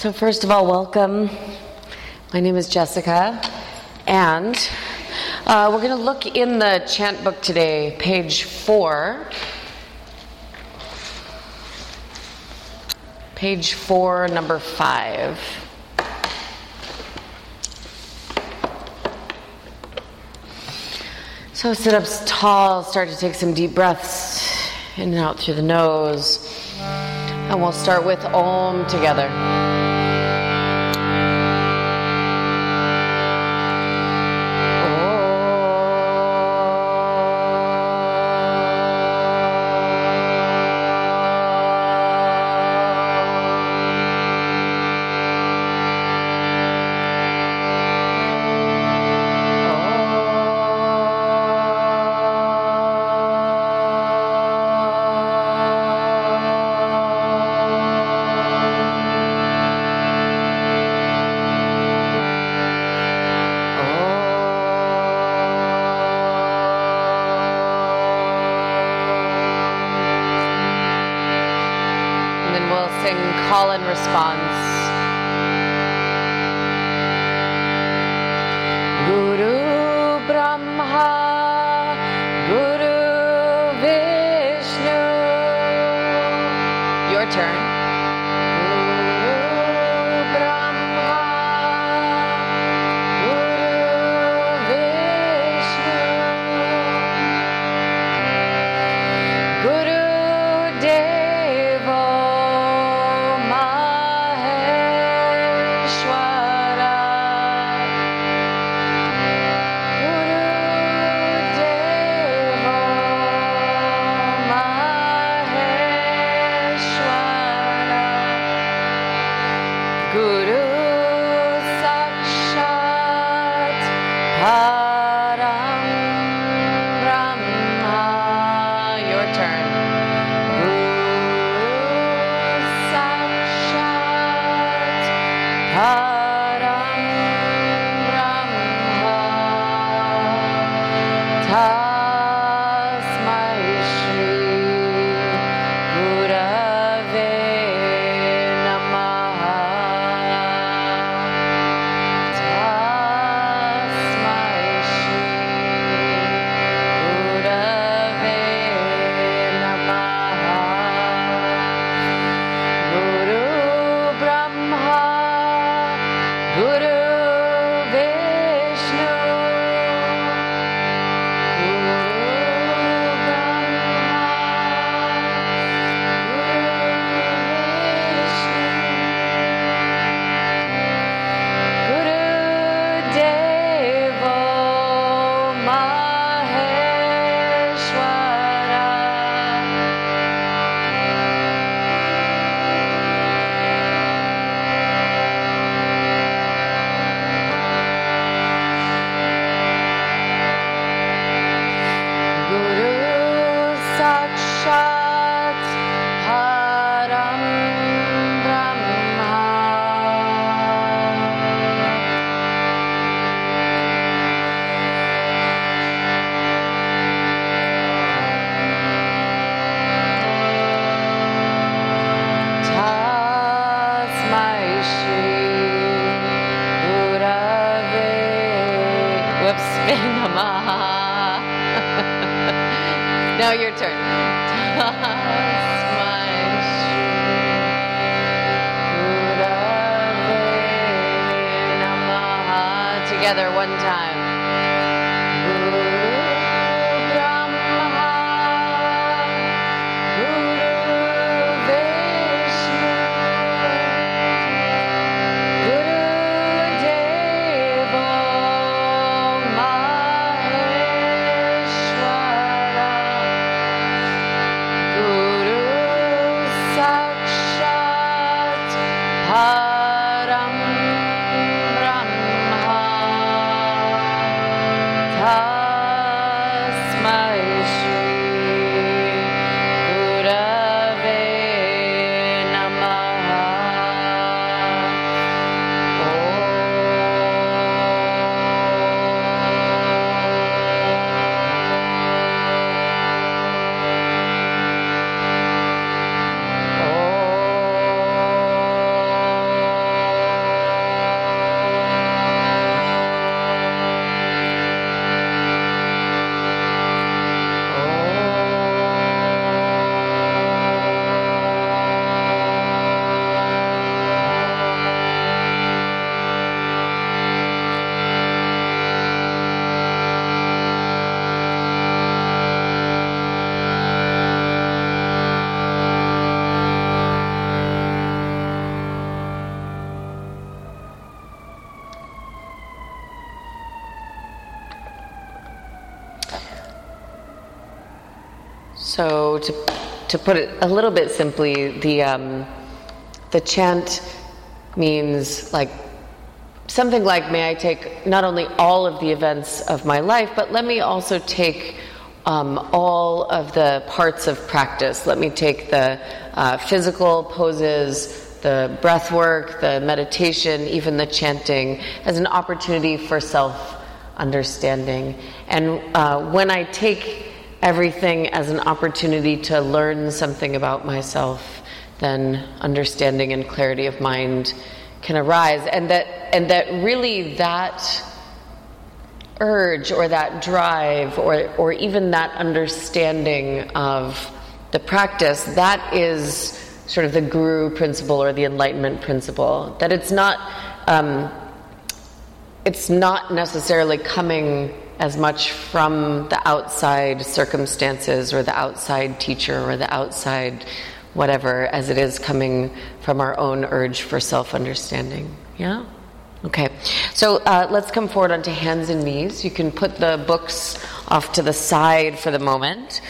So, first of all, welcome. My name is Jessica, and uh, we're going to look in the chant book today, page four. Page four, number five. So sit up tall, start to take some deep breaths in and out through the nose. And we'll start with Om together. To put it a little bit simply, the, um, the chant means like something like, may I take not only all of the events of my life, but let me also take um, all of the parts of practice. Let me take the uh, physical poses, the breath work, the meditation, even the chanting as an opportunity for self understanding. And uh, when I take everything as an opportunity to learn something about myself, then understanding and clarity of mind can arise. And that, and that really that urge or that drive or, or even that understanding of the practice, that is sort of the guru principle or the enlightenment principle. That it's not, um, it's not necessarily coming as much from the outside circumstances or the outside teacher or the outside whatever as it is coming from our own urge for self understanding. Yeah? Okay, so uh, let's come forward onto hands and knees. You can put the books off to the side for the moment.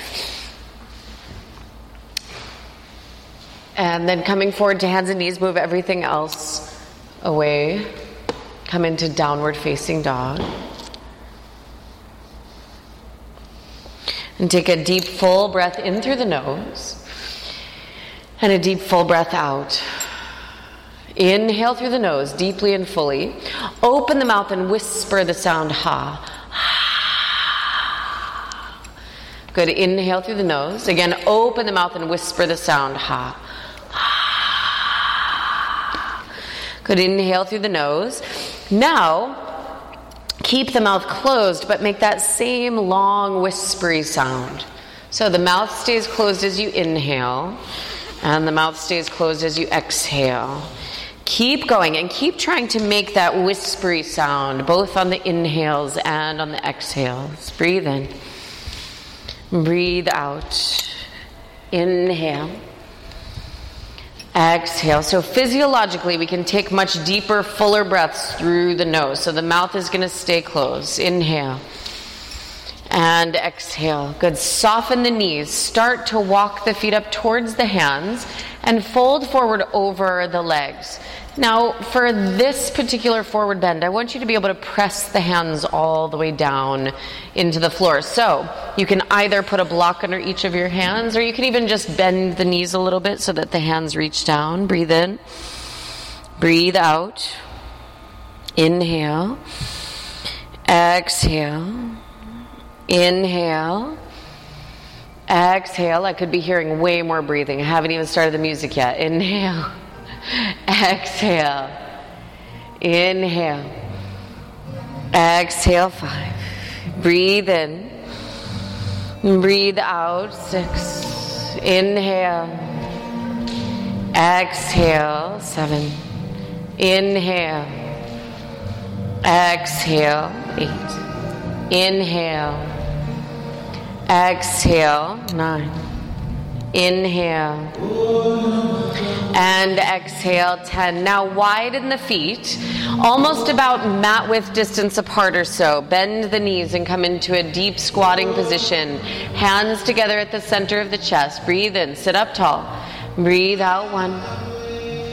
And then coming forward to hands and knees, move everything else away. Come into downward facing dog. And take a deep, full breath in through the nose. And a deep, full breath out. Inhale through the nose, deeply and fully. Open the mouth and whisper the sound ha. Good. Inhale through the nose. Again, open the mouth and whisper the sound ha. Good. Inhale through the nose. Now, keep the mouth closed, but make that same long, whispery sound. So the mouth stays closed as you inhale, and the mouth stays closed as you exhale. Keep going and keep trying to make that whispery sound, both on the inhales and on the exhales. Breathe in, breathe out. Inhale, exhale. So, physiologically, we can take much deeper, fuller breaths through the nose. So, the mouth is going to stay closed. Inhale and exhale. Good. Soften the knees. Start to walk the feet up towards the hands and fold forward over the legs. Now, for this particular forward bend, I want you to be able to press the hands all the way down into the floor. So, you can either put a block under each of your hands, or you can even just bend the knees a little bit so that the hands reach down. Breathe in, breathe out. Inhale, exhale, inhale. Exhale. I could be hearing way more breathing. I haven't even started the music yet. Inhale. Exhale. Inhale. Exhale, five. Breathe in. Breathe out, six. Inhale. Exhale, seven. Inhale. Exhale, eight. Inhale. Exhale, nine. Inhale. And exhale 10. Now widen the feet, almost about mat width distance apart or so. Bend the knees and come into a deep squatting position. Hands together at the center of the chest. Breathe in, sit up tall. Breathe out one.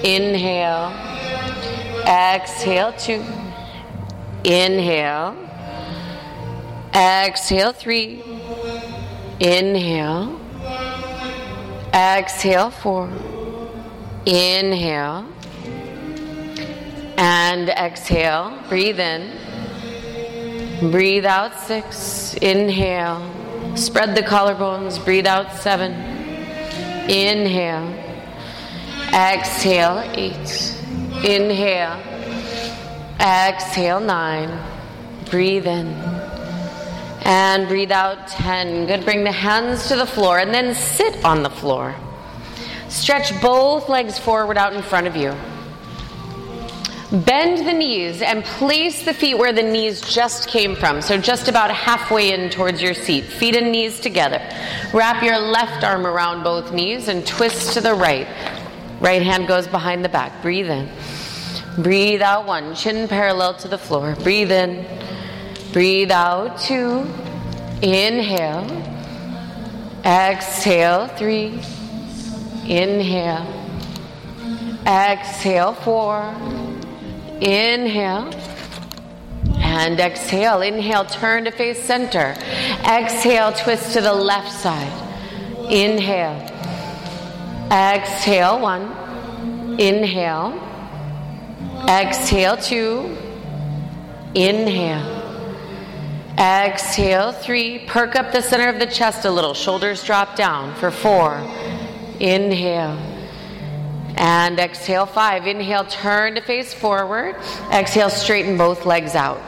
Inhale. Exhale two. Inhale. Exhale three. Inhale. Exhale, four. Inhale. And exhale. Breathe in. Breathe out, six. Inhale. Spread the collarbones. Breathe out, seven. Inhale. Exhale, eight. Inhale. Exhale, nine. Breathe in. And breathe out 10. Good. Bring the hands to the floor and then sit on the floor. Stretch both legs forward out in front of you. Bend the knees and place the feet where the knees just came from. So, just about halfway in towards your seat. Feet and knees together. Wrap your left arm around both knees and twist to the right. Right hand goes behind the back. Breathe in. Breathe out one. Chin parallel to the floor. Breathe in. Breathe out two. Inhale. Exhale, three. Inhale. Exhale, four. Inhale. And exhale. Inhale, turn to face center. Exhale, twist to the left side. Inhale. Exhale, one. Inhale. Exhale, two. Inhale. Exhale, three. Perk up the center of the chest a little. Shoulders drop down for four. Inhale. And exhale, five. Inhale, turn to face forward. Exhale, straighten both legs out.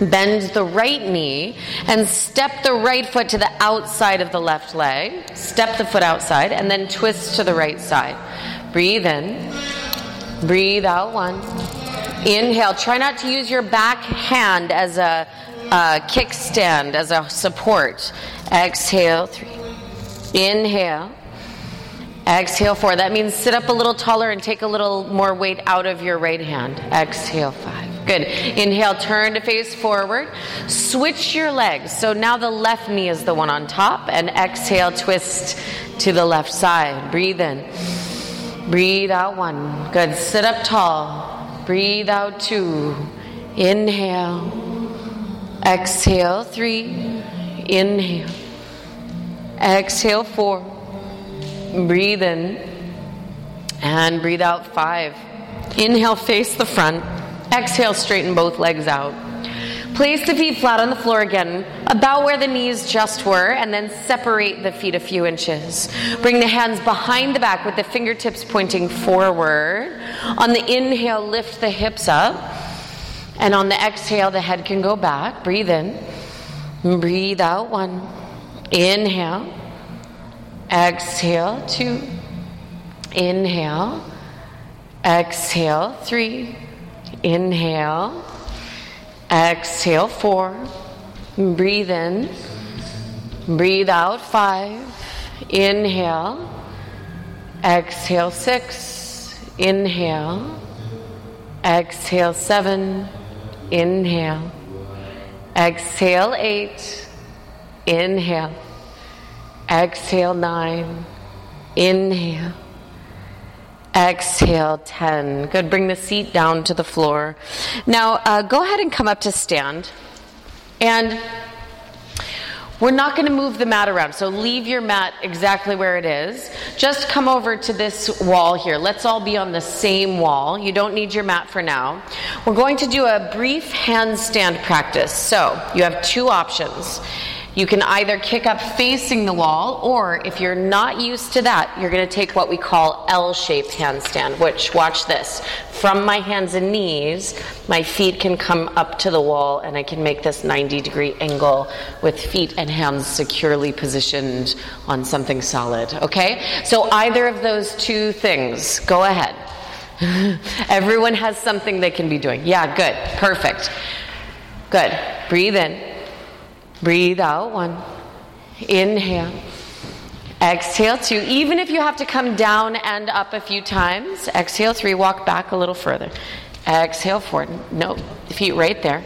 Bend the right knee and step the right foot to the outside of the left leg. Step the foot outside and then twist to the right side. Breathe in. Breathe out one. Inhale. Try not to use your back hand as a, a kickstand, as a support. Exhale, three. Inhale. Exhale, four. That means sit up a little taller and take a little more weight out of your right hand. Exhale, five. Good. Inhale, turn to face forward. Switch your legs. So now the left knee is the one on top, and exhale, twist to the left side. Breathe in. Breathe out one. Good. Sit up tall. Breathe out two. Inhale. Exhale, three. Inhale. Exhale, four. Breathe in. And breathe out five. Inhale, face the front. Exhale, straighten both legs out. Place the feet flat on the floor again, about where the knees just were, and then separate the feet a few inches. Bring the hands behind the back with the fingertips pointing forward. On the inhale, lift the hips up. And on the exhale, the head can go back. Breathe in. Breathe out one. Inhale. Exhale two. Inhale. Exhale three. Inhale. Exhale four. Breathe in. Breathe out five. Inhale. Exhale six. Inhale. Exhale seven. Inhale. Exhale eight. Inhale. Exhale nine. Inhale. Exhale 10. Good. Bring the seat down to the floor. Now, uh, go ahead and come up to stand. And we're not going to move the mat around, so leave your mat exactly where it is. Just come over to this wall here. Let's all be on the same wall. You don't need your mat for now. We're going to do a brief handstand practice. So, you have two options. You can either kick up facing the wall, or if you're not used to that, you're going to take what we call L shaped handstand, which, watch this. From my hands and knees, my feet can come up to the wall, and I can make this 90 degree angle with feet and hands securely positioned on something solid. Okay? So, either of those two things, go ahead. Everyone has something they can be doing. Yeah, good. Perfect. Good. Breathe in. Breathe out one. Inhale. Exhale two. Even if you have to come down and up a few times, exhale three, walk back a little further. Exhale four. No, feet right there.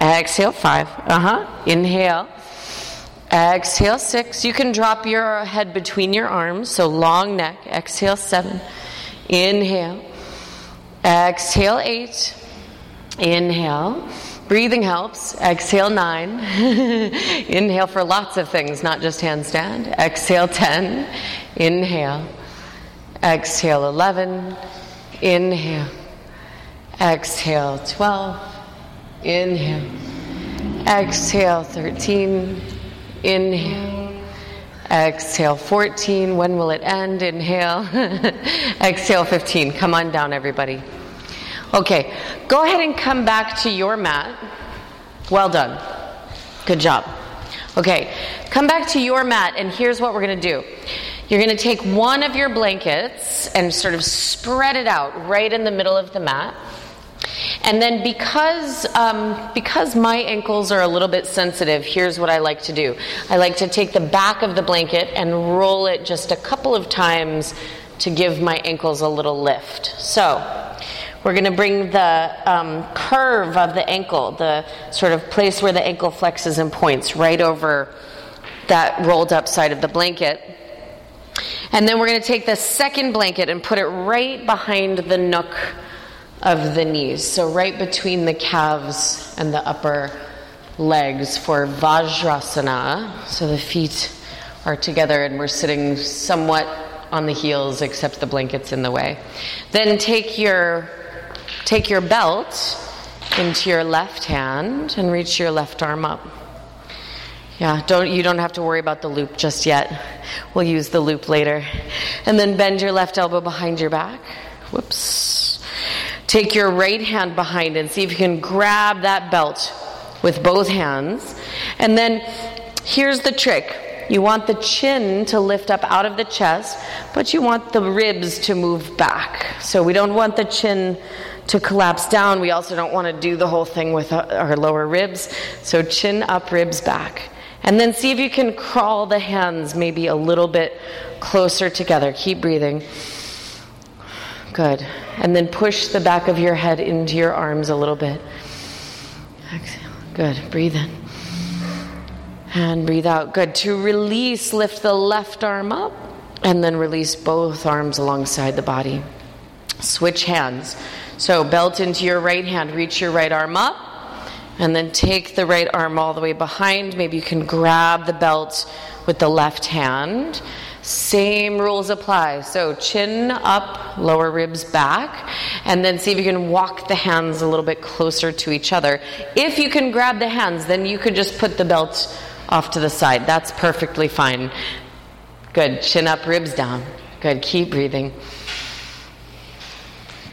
Exhale five. Uh huh. Inhale. Exhale six. You can drop your head between your arms, so long neck. Exhale seven. Inhale. Exhale eight. Inhale. Breathing helps. Exhale nine. Inhale for lots of things, not just handstand. Exhale 10. Inhale. Exhale 11. Inhale. Exhale 12. Inhale. Exhale 13. Inhale. Exhale 14. When will it end? Inhale. Exhale 15. Come on down, everybody. Okay, go ahead and come back to your mat. Well done. Good job. Okay, come back to your mat, and here's what we're going to do. You're going to take one of your blankets and sort of spread it out right in the middle of the mat. And then because um, because my ankles are a little bit sensitive, here's what I like to do. I like to take the back of the blanket and roll it just a couple of times to give my ankles a little lift. So we're going to bring the um, curve of the ankle, the sort of place where the ankle flexes and points, right over that rolled up side of the blanket. And then we're going to take the second blanket and put it right behind the nook of the knees. So, right between the calves and the upper legs for Vajrasana. So, the feet are together and we're sitting somewhat on the heels, except the blanket's in the way. Then take your, take your belt into your left hand and reach your left arm up. Yeah, don't, you don't have to worry about the loop just yet. We'll use the loop later. And then bend your left elbow behind your back. Whoops. Take your right hand behind and see if you can grab that belt with both hands. And then here's the trick you want the chin to lift up out of the chest, but you want the ribs to move back. So we don't want the chin to collapse down. We also don't want to do the whole thing with uh, our lower ribs. So chin up, ribs back. And then see if you can crawl the hands maybe a little bit closer together. Keep breathing. Good. And then push the back of your head into your arms a little bit. Exhale. Good. Breathe in. And breathe out. Good. To release, lift the left arm up and then release both arms alongside the body. Switch hands. So, belt into your right hand, reach your right arm up, and then take the right arm all the way behind. Maybe you can grab the belt with the left hand. Same rules apply. So, chin up, lower ribs back, and then see if you can walk the hands a little bit closer to each other. If you can grab the hands, then you could just put the belt off to the side. That's perfectly fine. Good. Chin up, ribs down. Good. Keep breathing.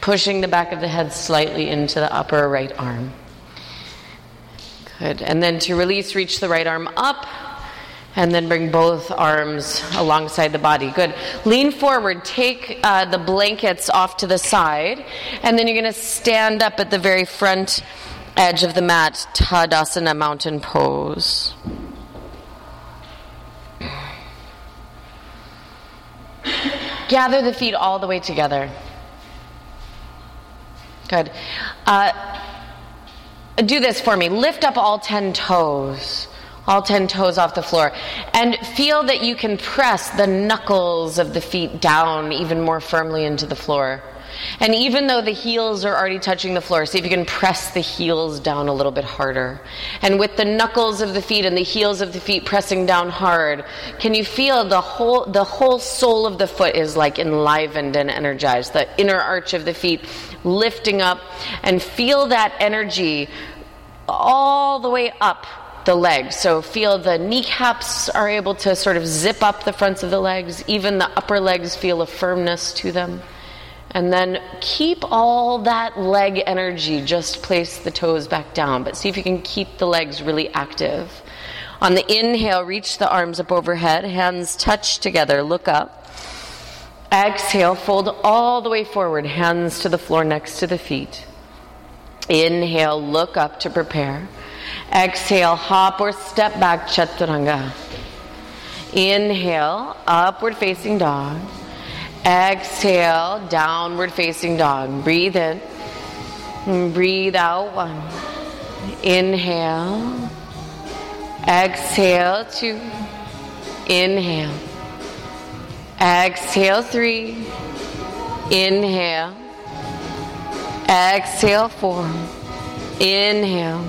Pushing the back of the head slightly into the upper right arm. Good. And then to release, reach the right arm up. And then bring both arms alongside the body. Good. Lean forward. Take uh, the blankets off to the side. And then you're going to stand up at the very front edge of the mat, Tadasana mountain pose. Gather the feet all the way together. Good. Uh, do this for me. Lift up all 10 toes. All 10 toes off the floor. And feel that you can press the knuckles of the feet down even more firmly into the floor. And even though the heels are already touching the floor, see if you can press the heels down a little bit harder. And with the knuckles of the feet and the heels of the feet pressing down hard, can you feel the whole the whole sole of the foot is like enlivened and energized. The inner arch of the feet lifting up and feel that energy all the way up the legs. So feel the kneecaps are able to sort of zip up the fronts of the legs. Even the upper legs feel a firmness to them. And then keep all that leg energy, just place the toes back down, but see if you can keep the legs really active. On the inhale, reach the arms up overhead, hands touch together, look up. Exhale, fold all the way forward, hands to the floor next to the feet. Inhale, look up to prepare. Exhale, hop or step back, chaturanga. Inhale, upward facing dog. Exhale, downward facing dog. Breathe in. Breathe out. One. Inhale. Exhale. Two. Inhale. Exhale. Three. Inhale. Exhale. Four. Inhale.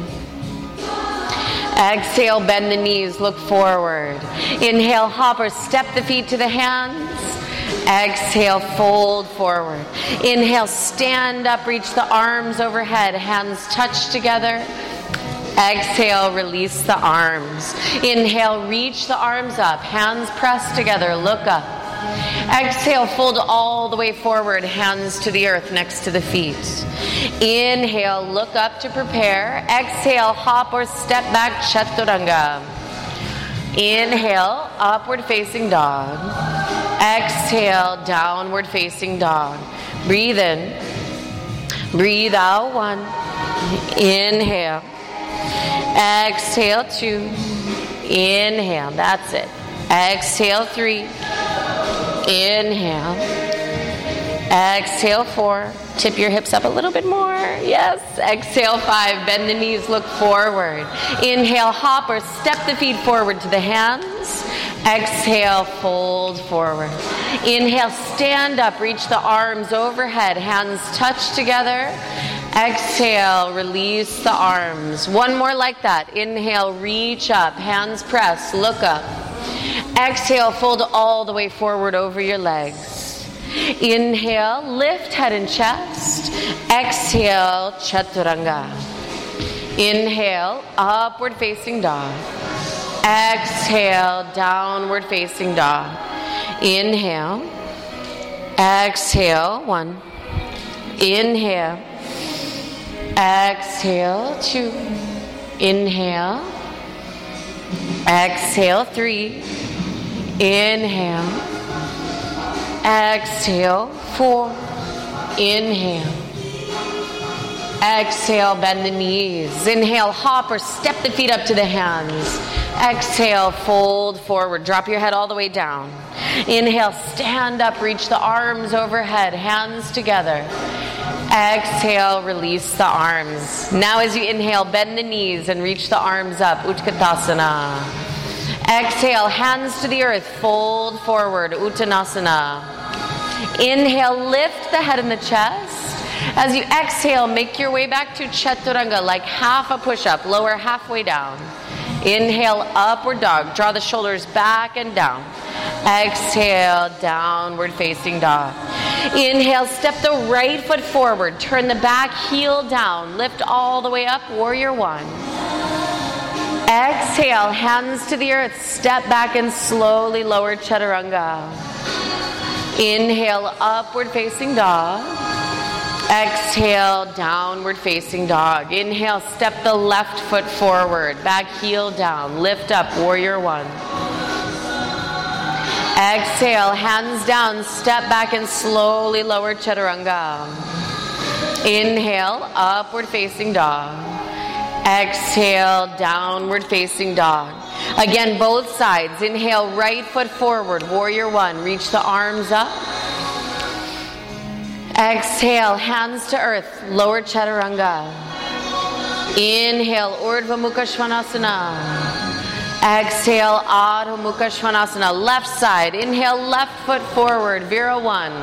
Exhale, bend the knees, look forward. Inhale, hop or step the feet to the hands. Exhale, fold forward. Inhale, stand up, reach the arms overhead, hands touch together. Exhale, release the arms. Inhale, reach the arms up, hands pressed together, look up. Exhale, fold all the way forward, hands to the earth next to the feet. Inhale, look up to prepare. Exhale, hop or step back, chaturanga. Inhale, upward facing dog. Exhale, downward facing dog. Breathe in. Breathe out one. Inhale. Exhale two. Inhale. That's it. Exhale three. Inhale. Exhale, four. Tip your hips up a little bit more. Yes. Exhale, five. Bend the knees, look forward. Inhale, hop or step the feet forward to the hands. Exhale, fold forward. Inhale, stand up, reach the arms overhead, hands touch together. Exhale, release the arms. One more like that. Inhale, reach up, hands press, look up. Exhale, fold all the way forward over your legs. Inhale, lift head and chest. Exhale, chaturanga. Inhale, upward facing dog. Exhale, downward facing dog. Inhale. Exhale, one. Inhale. Exhale, two. Inhale. Exhale, three. Inhale. Exhale, four. Inhale. Exhale, bend the knees. Inhale, hop or step the feet up to the hands. Exhale, fold forward. Drop your head all the way down. Inhale, stand up, reach the arms overhead, hands together. Exhale, release the arms. Now, as you inhale, bend the knees and reach the arms up. Utkatasana. Exhale, hands to the earth, fold forward, Uttanasana. Inhale, lift the head and the chest. As you exhale, make your way back to Chaturanga, like half a push up, lower halfway down. Inhale, upward dog. Draw the shoulders back and down. Exhale, downward facing dog. Inhale, step the right foot forward. Turn the back heel down. Lift all the way up, warrior one. Exhale, hands to the earth. Step back and slowly lower chaturanga. Inhale, upward facing dog. Exhale, downward facing dog. Inhale, step the left foot forward. Back heel down. Lift up, warrior one. Exhale, hands down. Step back and slowly lower chaturanga. Inhale, upward facing dog. Exhale, downward facing dog. Again, both sides. Inhale, right foot forward, warrior one. Reach the arms up. Exhale, hands to earth, lower chaturanga. Inhale, Urdhva Mukha Svanasana. Exhale, Adho Mukha Svanasana. Left side. Inhale, left foot forward, Vira one.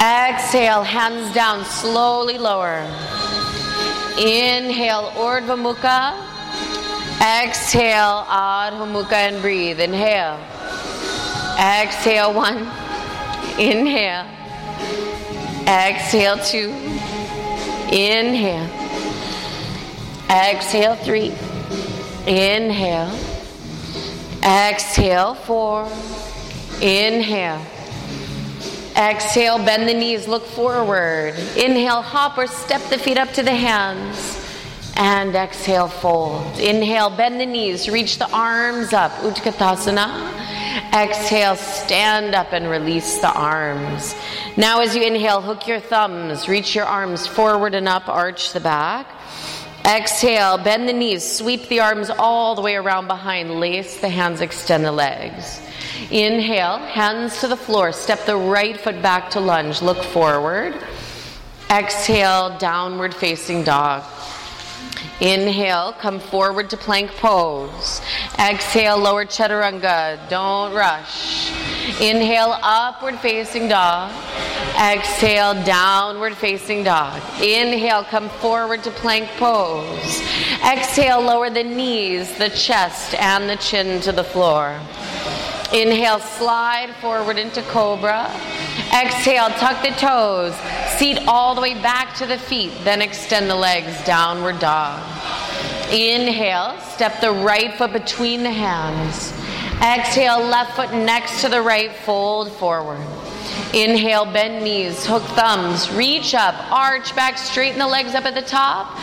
Exhale, hands down, slowly lower. Inhale, Urdhva Mukha. Exhale, Adho Mukha and breathe. Inhale. Exhale, one. Inhale. Exhale, two. Inhale. Exhale, three. Inhale. Exhale, four. Inhale. Exhale, bend the knees, look forward. Inhale, hop or step the feet up to the hands. And exhale, fold. Inhale, bend the knees, reach the arms up, Utkatasana. Exhale, stand up and release the arms. Now, as you inhale, hook your thumbs, reach your arms forward and up, arch the back. Exhale, bend the knees, sweep the arms all the way around behind, lace the hands, extend the legs. Inhale, hands to the floor. Step the right foot back to lunge. Look forward. Exhale, downward facing dog. Inhale, come forward to plank pose. Exhale, lower chaturanga. Don't rush. Inhale, upward facing dog. Exhale, downward facing dog. Inhale, come forward to plank pose. Exhale, lower the knees, the chest, and the chin to the floor. Inhale, slide forward into cobra. Exhale, tuck the toes. Seat all the way back to the feet. Then extend the legs, downward dog. Inhale, step the right foot between the hands. Exhale, left foot next to the right, fold forward. Inhale, bend knees, hook thumbs, reach up, arch back, straighten the legs up at the top.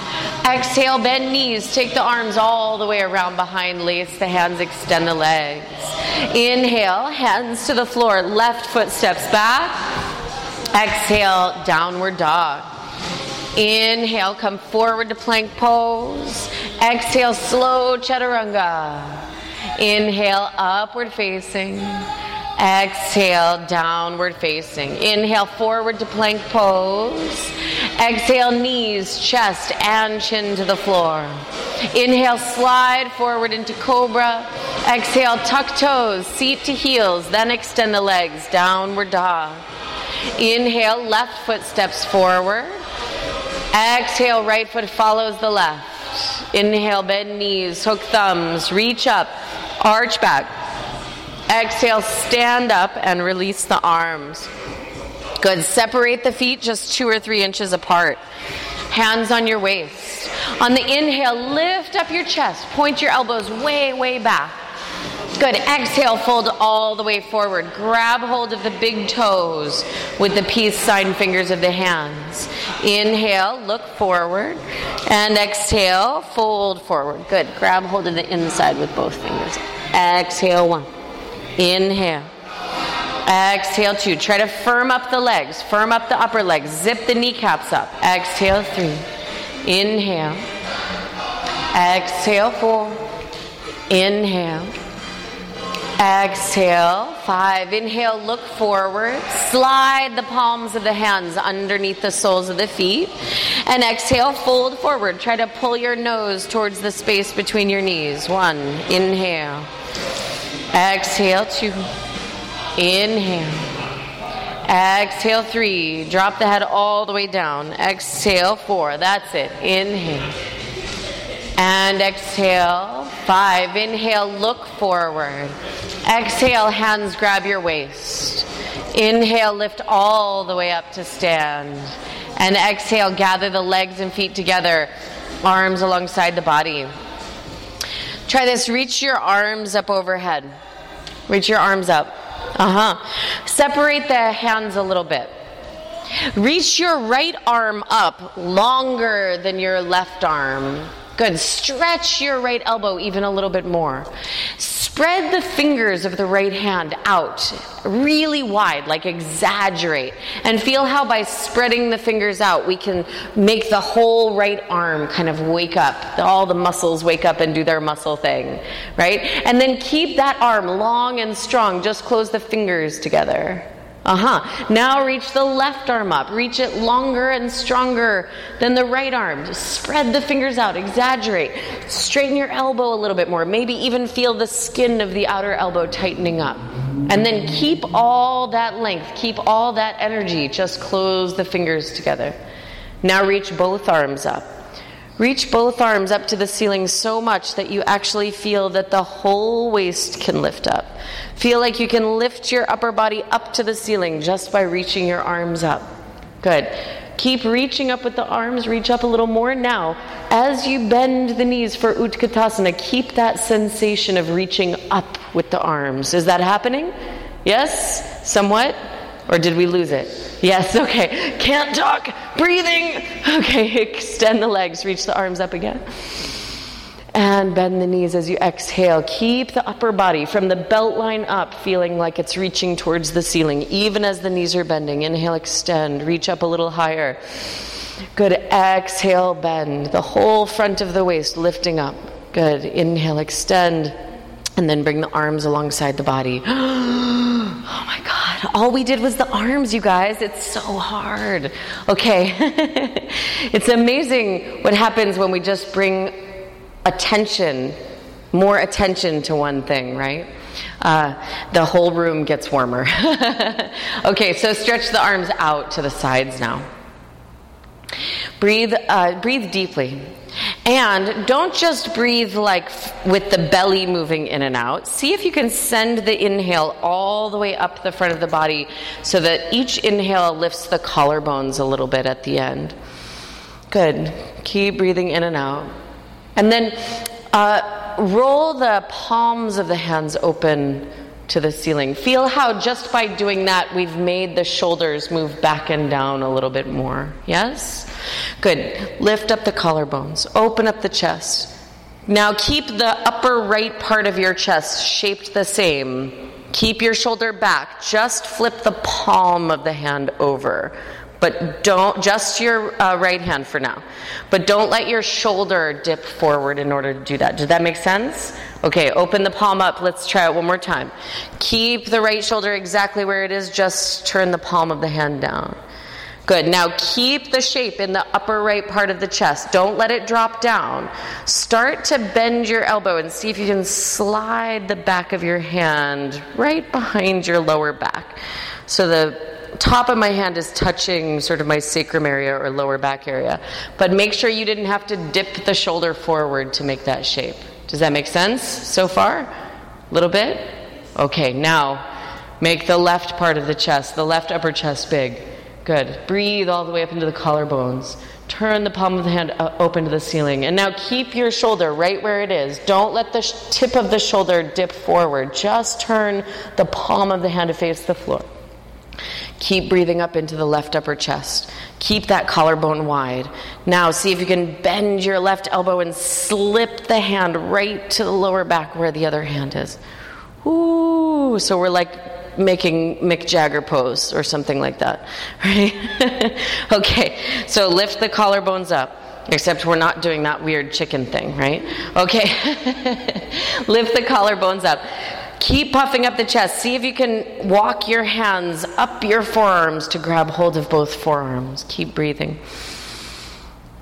Exhale, bend knees, take the arms all the way around behind, lace the hands, extend the legs. Inhale, hands to the floor, left foot steps back. Exhale, downward dog. Inhale, come forward to plank pose. Exhale, slow chaturanga. Inhale, upward facing. Exhale, downward facing. Inhale, forward to plank pose. Exhale, knees, chest, and chin to the floor. Inhale, slide forward into cobra. Exhale, tuck toes, seat to heels, then extend the legs, downward dog. Inhale, left foot steps forward. Exhale, right foot follows the left. Inhale, bend knees, hook thumbs, reach up, arch back. Exhale, stand up and release the arms. Good. Separate the feet just two or three inches apart. Hands on your waist. On the inhale, lift up your chest. Point your elbows way, way back. Good. Exhale, fold all the way forward. Grab hold of the big toes with the peace sign fingers of the hands. Inhale, look forward. And exhale, fold forward. Good. Grab hold of the inside with both fingers. Exhale, one. Inhale. Exhale, two. Try to firm up the legs, firm up the upper legs, zip the kneecaps up. Exhale, three. Inhale. Exhale, four. Inhale. Exhale, five. Inhale, look forward. Slide the palms of the hands underneath the soles of the feet. And exhale, fold forward. Try to pull your nose towards the space between your knees. One. Inhale. Exhale, two. Inhale. Exhale, three. Drop the head all the way down. Exhale, four. That's it. Inhale. And exhale, five. Inhale, look forward. Exhale, hands grab your waist. Inhale, lift all the way up to stand. And exhale, gather the legs and feet together, arms alongside the body. Try this. Reach your arms up overhead. Reach your arms up. Uh huh. Separate the hands a little bit. Reach your right arm up longer than your left arm. Good. Stretch your right elbow even a little bit more. Spread the fingers of the right hand out really wide, like exaggerate. And feel how by spreading the fingers out, we can make the whole right arm kind of wake up. All the muscles wake up and do their muscle thing, right? And then keep that arm long and strong. Just close the fingers together. Uh huh. Now reach the left arm up. Reach it longer and stronger than the right arm. Spread the fingers out. Exaggerate. Straighten your elbow a little bit more. Maybe even feel the skin of the outer elbow tightening up. And then keep all that length, keep all that energy. Just close the fingers together. Now reach both arms up. Reach both arms up to the ceiling so much that you actually feel that the whole waist can lift up. Feel like you can lift your upper body up to the ceiling just by reaching your arms up. Good. Keep reaching up with the arms, reach up a little more. Now, as you bend the knees for Utkatasana, keep that sensation of reaching up with the arms. Is that happening? Yes? Somewhat? Or did we lose it? Yes, okay. Can't talk. Breathing. Okay, extend the legs, reach the arms up again. And bend the knees as you exhale. Keep the upper body from the belt line up, feeling like it's reaching towards the ceiling, even as the knees are bending. Inhale, extend, reach up a little higher. Good. Exhale, bend. The whole front of the waist lifting up. Good. Inhale, extend, and then bring the arms alongside the body. Oh my God. All we did was the arms, you guys. It's so hard. Okay. it's amazing what happens when we just bring attention, more attention to one thing, right? Uh, the whole room gets warmer. okay, so stretch the arms out to the sides now. Breathe, uh, breathe deeply. And don't just breathe like with the belly moving in and out. See if you can send the inhale all the way up the front of the body so that each inhale lifts the collarbones a little bit at the end. Good. Keep breathing in and out. And then uh, roll the palms of the hands open to the ceiling. Feel how just by doing that, we've made the shoulders move back and down a little bit more. Yes? Good. Lift up the collarbones, open up the chest. Now keep the upper right part of your chest shaped the same. Keep your shoulder back. Just flip the palm of the hand over, but don't, just your uh, right hand for now. But don't let your shoulder dip forward in order to do that. Did that make sense? Okay, open the palm up. Let's try it one more time. Keep the right shoulder exactly where it is, just turn the palm of the hand down. Good. Now keep the shape in the upper right part of the chest. Don't let it drop down. Start to bend your elbow and see if you can slide the back of your hand right behind your lower back. So the top of my hand is touching sort of my sacrum area or lower back area. But make sure you didn't have to dip the shoulder forward to make that shape. Does that make sense so far? A little bit? Okay, now make the left part of the chest, the left upper chest big. Good. Breathe all the way up into the collarbones. Turn the palm of the hand open to the ceiling. And now keep your shoulder right where it is. Don't let the tip of the shoulder dip forward. Just turn the palm of the hand to face the floor. Keep breathing up into the left upper chest. Keep that collarbone wide. Now, see if you can bend your left elbow and slip the hand right to the lower back where the other hand is. Ooh, so we're like making Mick Jagger pose or something like that, right? okay, so lift the collarbones up. Except we're not doing that weird chicken thing, right? Okay. lift the collarbones up. Keep puffing up the chest. See if you can walk your hands up your forearms to grab hold of both forearms. Keep breathing.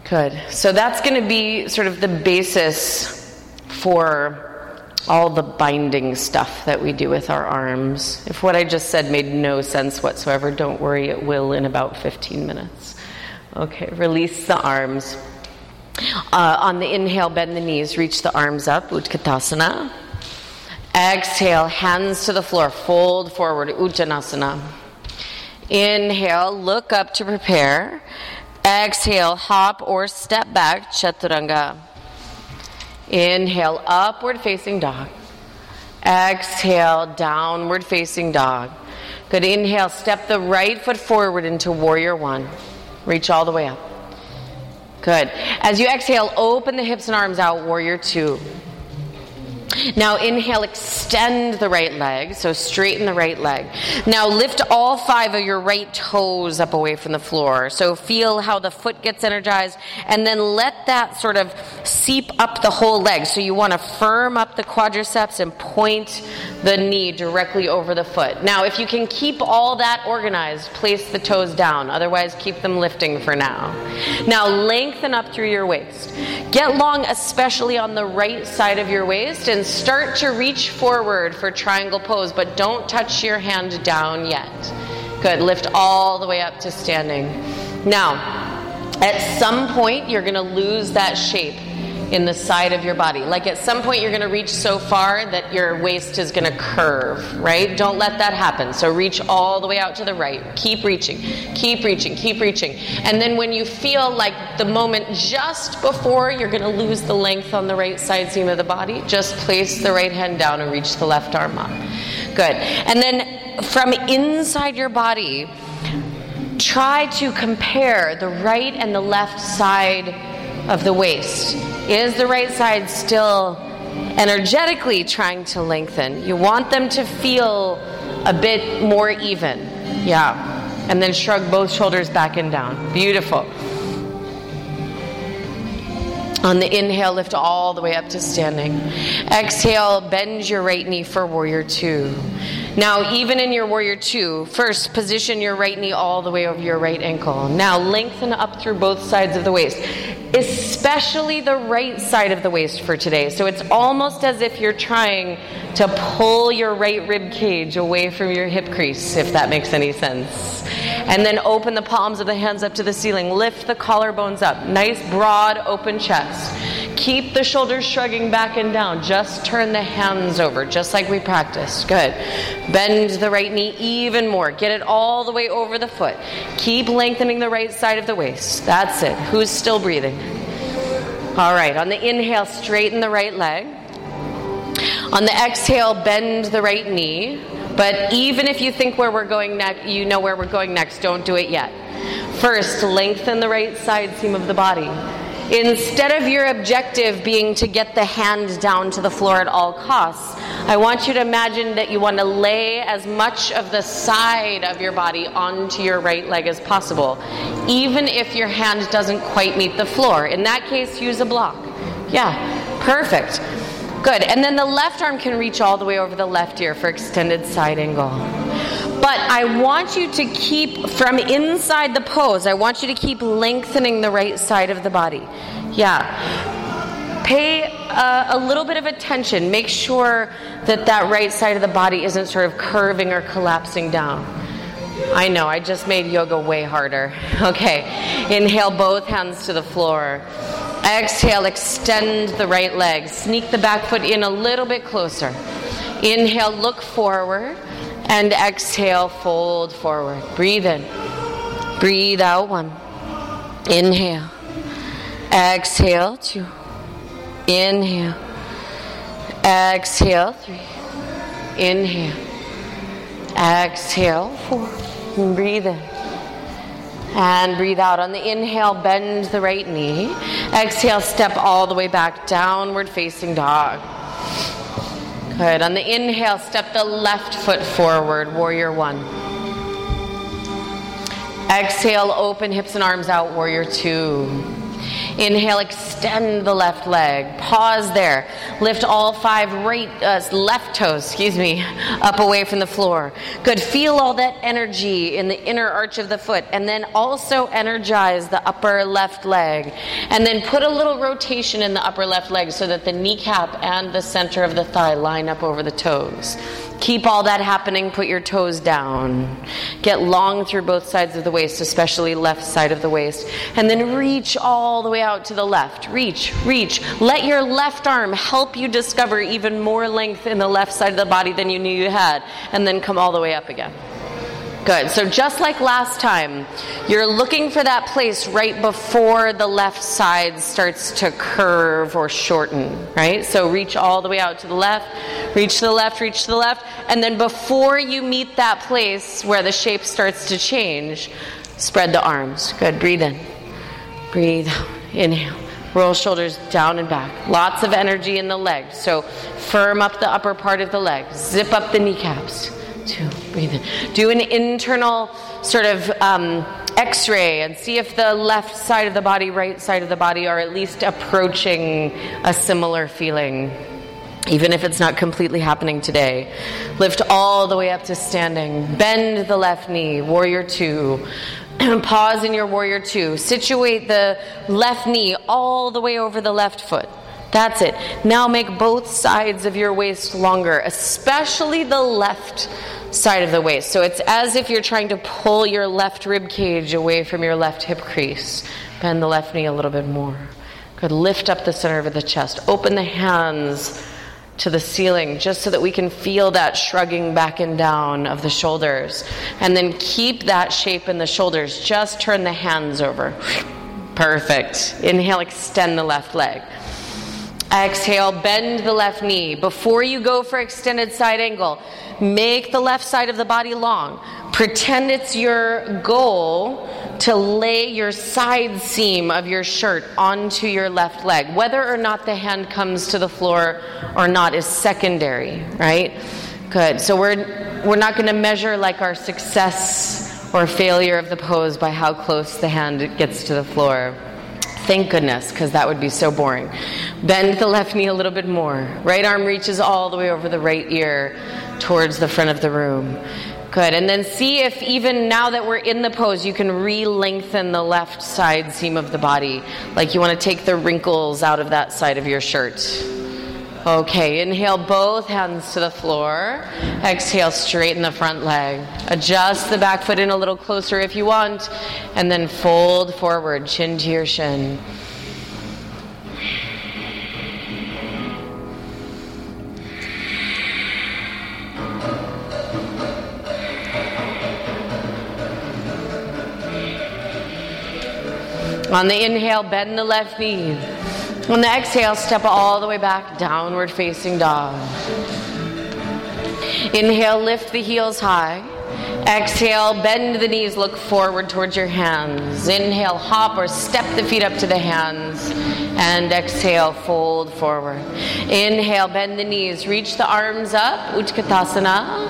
Good. So that's going to be sort of the basis for all the binding stuff that we do with our arms. If what I just said made no sense whatsoever, don't worry, it will in about 15 minutes. Okay, release the arms. Uh, on the inhale, bend the knees, reach the arms up, Utkatasana. Exhale, hands to the floor, fold forward, Uttanasana. Inhale, look up to prepare. Exhale, hop or step back, Chaturanga. Inhale, upward facing dog. Exhale, downward facing dog. Good. Inhale, step the right foot forward into warrior one. Reach all the way up. Good. As you exhale, open the hips and arms out, warrior two. Now inhale, extend the right leg, so straighten the right leg. Now lift all five of your right toes up away from the floor. So feel how the foot gets energized, and then let that sort of seep up the whole leg. So you want to firm up the quadriceps and point the knee directly over the foot. Now, if you can keep all that organized, place the toes down. Otherwise, keep them lifting for now. Now, lengthen up through your waist. Get long, especially on the right side of your waist, and start to reach forward for triangle pose, but don't touch your hand down yet. Good. Lift all the way up to standing. Now, at some point, you're going to lose that shape in the side of your body. Like at some point, you're going to reach so far that your waist is going to curve, right? Don't let that happen. So reach all the way out to the right. Keep reaching, keep reaching, keep reaching. And then when you feel like the moment just before you're going to lose the length on the right side seam of the body, just place the right hand down and reach the left arm up. Good. And then from inside your body, try to compare the right and the left side of the waist. Is the right side still energetically trying to lengthen? You want them to feel a bit more even. Yeah. And then shrug both shoulders back and down. Beautiful. On the inhale, lift all the way up to standing. Exhale, bend your right knee for warrior two. Now, even in your warrior two, first position your right knee all the way over your right ankle. Now, lengthen up through both sides of the waist, especially the right side of the waist for today. So it's almost as if you're trying to pull your right rib cage away from your hip crease, if that makes any sense. And then open the palms of the hands up to the ceiling. Lift the collarbones up. Nice, broad, open chest. Keep the shoulders shrugging back and down. Just turn the hands over, just like we practiced. Good. Bend the right knee even more. Get it all the way over the foot. Keep lengthening the right side of the waist. That's it. Who's still breathing? All right. On the inhale, straighten the right leg. On the exhale, bend the right knee. But even if you think where we're going next, you know where we're going next, don't do it yet. First, lengthen the right side seam of the body. Instead of your objective being to get the hand down to the floor at all costs, I want you to imagine that you want to lay as much of the side of your body onto your right leg as possible, even if your hand doesn't quite meet the floor. In that case, use a block. Yeah, perfect. Good. And then the left arm can reach all the way over the left ear for extended side angle. But I want you to keep, from inside the pose, I want you to keep lengthening the right side of the body. Yeah. Pay a, a little bit of attention. Make sure that that right side of the body isn't sort of curving or collapsing down. I know, I just made yoga way harder. Okay. Inhale both hands to the floor. Exhale, extend the right leg. Sneak the back foot in a little bit closer. Inhale, look forward. And exhale, fold forward. Breathe in. Breathe out one. Inhale. Exhale two. Inhale. Exhale three. Inhale. Exhale four. Breathe in. And breathe out. On the inhale, bend the right knee. Exhale, step all the way back, downward facing dog. Good. On the inhale, step the left foot forward, warrior one. Exhale, open hips and arms out, warrior two. Inhale, extend the left leg. Pause there. Lift all five right, uh, left toes, excuse me, up away from the floor. Good. Feel all that energy in the inner arch of the foot, and then also energize the upper left leg. And then put a little rotation in the upper left leg so that the kneecap and the center of the thigh line up over the toes. Keep all that happening. Put your toes down. Get long through both sides of the waist, especially left side of the waist. And then reach all the way out to the left. Reach, reach. Let your left arm help you discover even more length in the left side of the body than you knew you had. And then come all the way up again. Good. So just like last time, you're looking for that place right before the left side starts to curve or shorten, right? So reach all the way out to the left, reach to the left, reach to the left, and then before you meet that place where the shape starts to change, spread the arms. Good. Breathe in. Breathe. Inhale. Roll shoulders down and back. Lots of energy in the legs. So firm up the upper part of the leg. Zip up the kneecaps two, breathe in. Do an internal sort of um, x ray and see if the left side of the body, right side of the body are at least approaching a similar feeling. Even if it's not completely happening today. Lift all the way up to standing. Bend the left knee, warrior two. Pause in your warrior two. Situate the left knee all the way over the left foot. That's it. Now make both sides of your waist longer, especially the left side of the waist. So it's as if you're trying to pull your left rib cage away from your left hip crease. Bend the left knee a little bit more. Good. Lift up the center of the chest. Open the hands to the ceiling just so that we can feel that shrugging back and down of the shoulders. And then keep that shape in the shoulders. Just turn the hands over. Perfect. Inhale, extend the left leg. Exhale, bend the left knee. Before you go for extended side angle, make the left side of the body long. Pretend it's your goal to lay your side seam of your shirt onto your left leg. Whether or not the hand comes to the floor or not is secondary, right? Good. So we're we're not going to measure like our success or failure of the pose by how close the hand gets to the floor. Thank goodness, because that would be so boring. Bend the left knee a little bit more. Right arm reaches all the way over the right ear towards the front of the room. Good. And then see if even now that we're in the pose, you can re lengthen the left side seam of the body. Like you want to take the wrinkles out of that side of your shirt. Okay, inhale both hands to the floor. Exhale, straighten the front leg. Adjust the back foot in a little closer if you want. And then fold forward, chin to your shin. On the inhale, bend the left knee. On the exhale, step all the way back, downward facing dog. Inhale, lift the heels high. Exhale, bend the knees, look forward towards your hands. Inhale, hop or step the feet up to the hands. And exhale, fold forward. Inhale, bend the knees, reach the arms up, Utkatasana.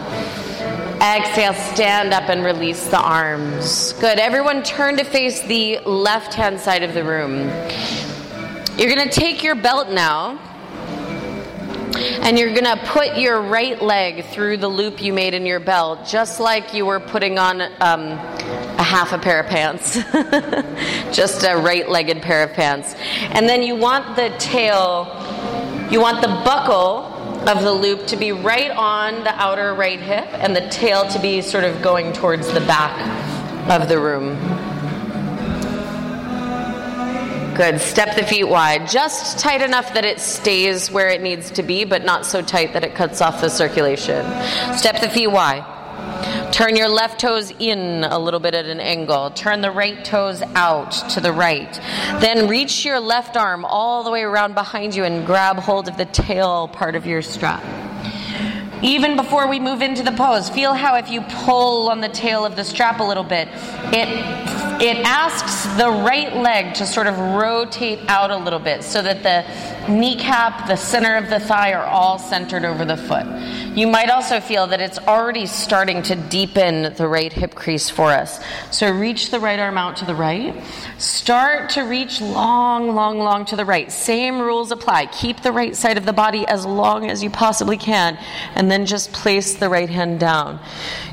Exhale, stand up and release the arms. Good. Everyone turn to face the left hand side of the room. You're going to take your belt now and you're going to put your right leg through the loop you made in your belt, just like you were putting on um, a half a pair of pants, just a right legged pair of pants. And then you want the tail, you want the buckle of the loop to be right on the outer right hip and the tail to be sort of going towards the back of the room. Good. Step the feet wide. Just tight enough that it stays where it needs to be, but not so tight that it cuts off the circulation. Step the feet wide. Turn your left toes in a little bit at an angle. Turn the right toes out to the right. Then reach your left arm all the way around behind you and grab hold of the tail part of your strap. Even before we move into the pose, feel how if you pull on the tail of the strap a little bit, it it asks the right leg to sort of rotate out a little bit so that the kneecap, the center of the thigh are all centered over the foot. You might also feel that it's already starting to deepen the right hip crease for us. So reach the right arm out to the right. Start to reach long, long, long to the right. Same rules apply. Keep the right side of the body as long as you possibly can, and then just place the right hand down.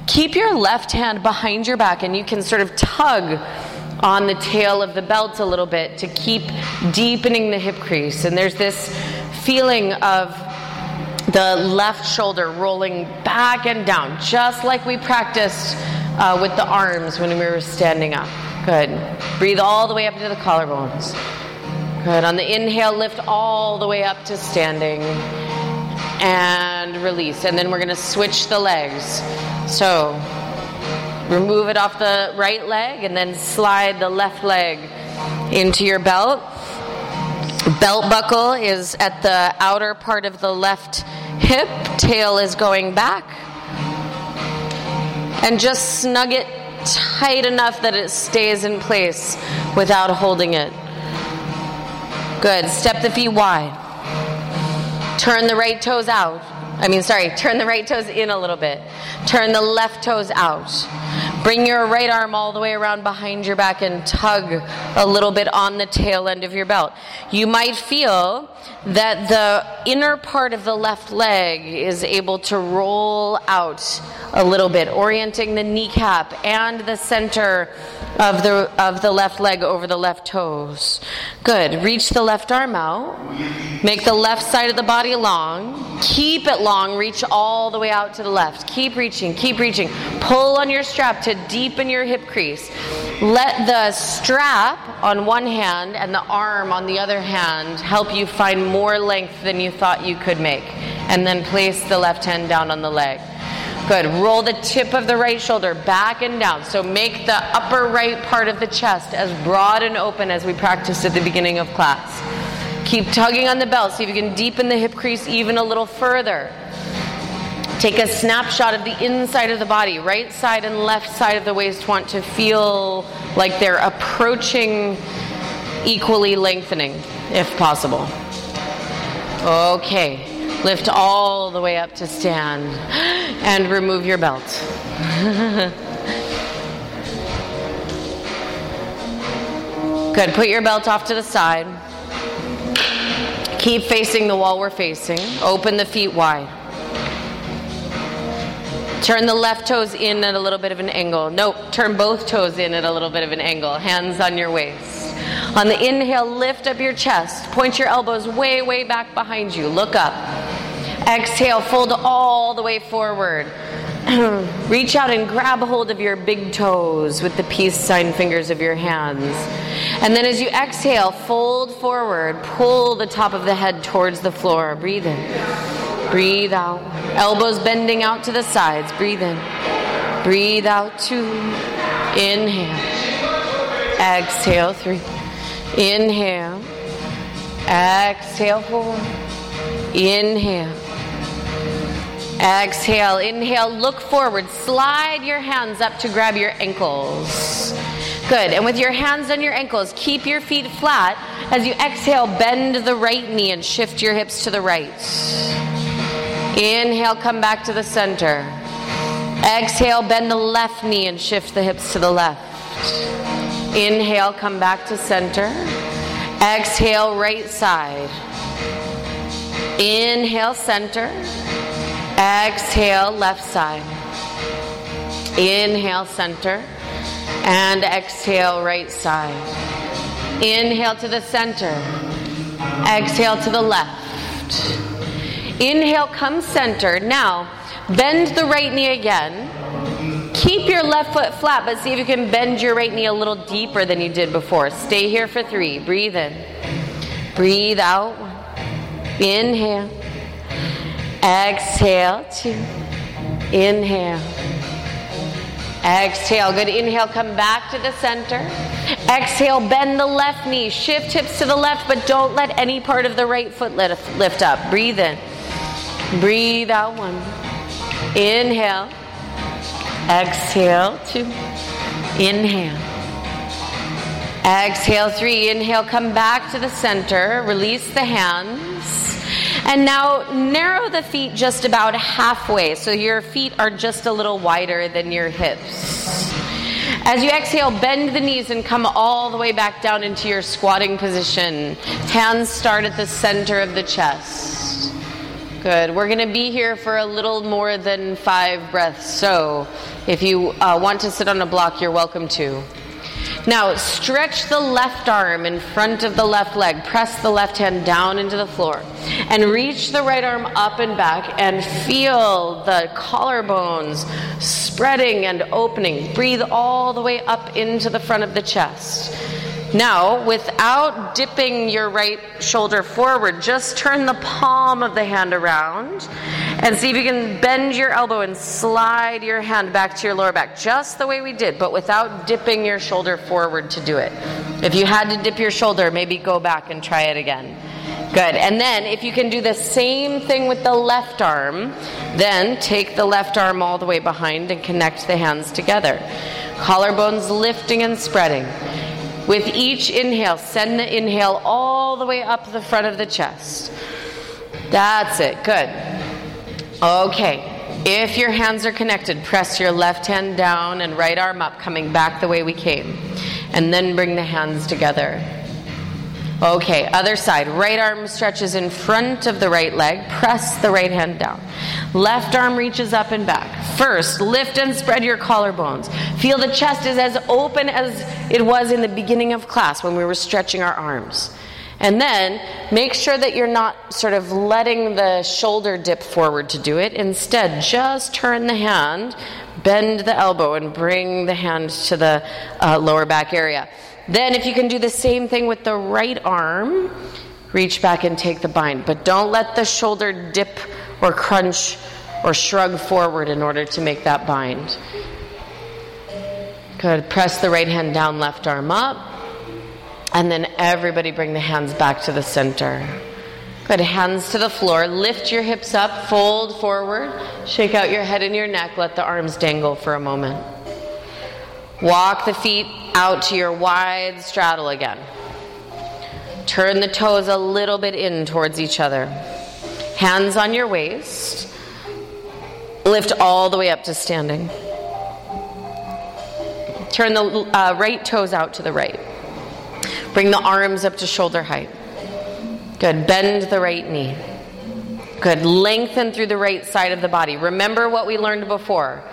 Keep your left hand behind your back, and you can sort of tug on the tail of the belt a little bit to keep deepening the hip crease. And there's this feeling of the left shoulder rolling back and down, just like we practiced uh, with the arms when we were standing up. Good. Breathe all the way up into the collarbones. Good. On the inhale, lift all the way up to standing and release. And then we're going to switch the legs. So remove it off the right leg and then slide the left leg into your belt. Belt buckle is at the outer part of the left hip, tail is going back. And just snug it tight enough that it stays in place without holding it. Good. Step the feet wide. Turn the right toes out. I mean, sorry, turn the right toes in a little bit. Turn the left toes out. Bring your right arm all the way around behind your back and tug a little bit on the tail end of your belt. You might feel that the inner part of the left leg is able to roll out a little bit, orienting the kneecap and the center of the of the left leg over the left toes. Good. Reach the left arm out. Make the left side of the body long. Keep it long. Reach all the way out to the left. Keep reaching. Keep reaching. Pull on your strap to deepen your hip crease. Let the strap on one hand and the arm on the other hand help you find more length than you thought you could make. And then place the left hand down on the leg. Good. Roll the tip of the right shoulder back and down. So make the upper right part of the chest as broad and open as we practiced at the beginning of class. Keep tugging on the belt. See if you can deepen the hip crease even a little further. Take a snapshot of the inside of the body. Right side and left side of the waist want to feel like they're approaching equally lengthening, if possible. Okay. Lift all the way up to stand and remove your belt. Good. Put your belt off to the side. Keep facing the wall we're facing. Open the feet wide. Turn the left toes in at a little bit of an angle. Nope, turn both toes in at a little bit of an angle. Hands on your waist. On the inhale, lift up your chest. Point your elbows way, way back behind you. Look up. Exhale, fold all the way forward. Reach out and grab hold of your big toes with the peace sign fingers of your hands. And then as you exhale, fold forward, pull the top of the head towards the floor. Breathe in. Breathe out. Elbows bending out to the sides. Breathe in. Breathe out two. Inhale. Exhale three. Inhale. Exhale four. Inhale. Exhale, inhale, look forward, slide your hands up to grab your ankles. Good. And with your hands on your ankles, keep your feet flat. As you exhale, bend the right knee and shift your hips to the right. Inhale, come back to the center. Exhale, bend the left knee and shift the hips to the left. Inhale, come back to center. Exhale, right side. Inhale, center. Exhale, left side. Inhale, center. And exhale, right side. Inhale to the center. Exhale to the left. Inhale, come center. Now, bend the right knee again. Keep your left foot flat, but see if you can bend your right knee a little deeper than you did before. Stay here for three. Breathe in. Breathe out. Inhale. Exhale. Two. Inhale. Exhale. Good. Inhale. Come back to the center. Exhale. Bend the left knee. Shift hips to the left, but don't let any part of the right foot lift, lift up. Breathe in. Breathe out. One. Inhale. Exhale, two. Inhale. Exhale, three. Inhale, come back to the center. Release the hands. And now narrow the feet just about halfway so your feet are just a little wider than your hips. As you exhale, bend the knees and come all the way back down into your squatting position. Hands start at the center of the chest. Good. We're going to be here for a little more than five breaths. So if you uh, want to sit on a block, you're welcome to. Now, stretch the left arm in front of the left leg. Press the left hand down into the floor. And reach the right arm up and back and feel the collarbones spreading and opening. Breathe all the way up into the front of the chest. Now, without dipping your right shoulder forward, just turn the palm of the hand around and see if you can bend your elbow and slide your hand back to your lower back, just the way we did, but without dipping your shoulder forward to do it. If you had to dip your shoulder, maybe go back and try it again. Good. And then, if you can do the same thing with the left arm, then take the left arm all the way behind and connect the hands together. Collarbones lifting and spreading. With each inhale, send the inhale all the way up the front of the chest. That's it. Good. Okay. If your hands are connected, press your left hand down and right arm up, coming back the way we came. And then bring the hands together. Okay, other side. Right arm stretches in front of the right leg. Press the right hand down. Left arm reaches up and back. First, lift and spread your collarbones. Feel the chest is as open as it was in the beginning of class when we were stretching our arms. And then make sure that you're not sort of letting the shoulder dip forward to do it. Instead, just turn the hand, bend the elbow, and bring the hand to the uh, lower back area. Then, if you can do the same thing with the right arm, reach back and take the bind. But don't let the shoulder dip or crunch or shrug forward in order to make that bind. Good. Press the right hand down, left arm up. And then everybody bring the hands back to the center. Good. Hands to the floor. Lift your hips up, fold forward, shake out your head and your neck, let the arms dangle for a moment. Walk the feet out to your wide straddle again. Turn the toes a little bit in towards each other. Hands on your waist. Lift all the way up to standing. Turn the uh, right toes out to the right. Bring the arms up to shoulder height. Good. Bend the right knee. Good. Lengthen through the right side of the body. Remember what we learned before.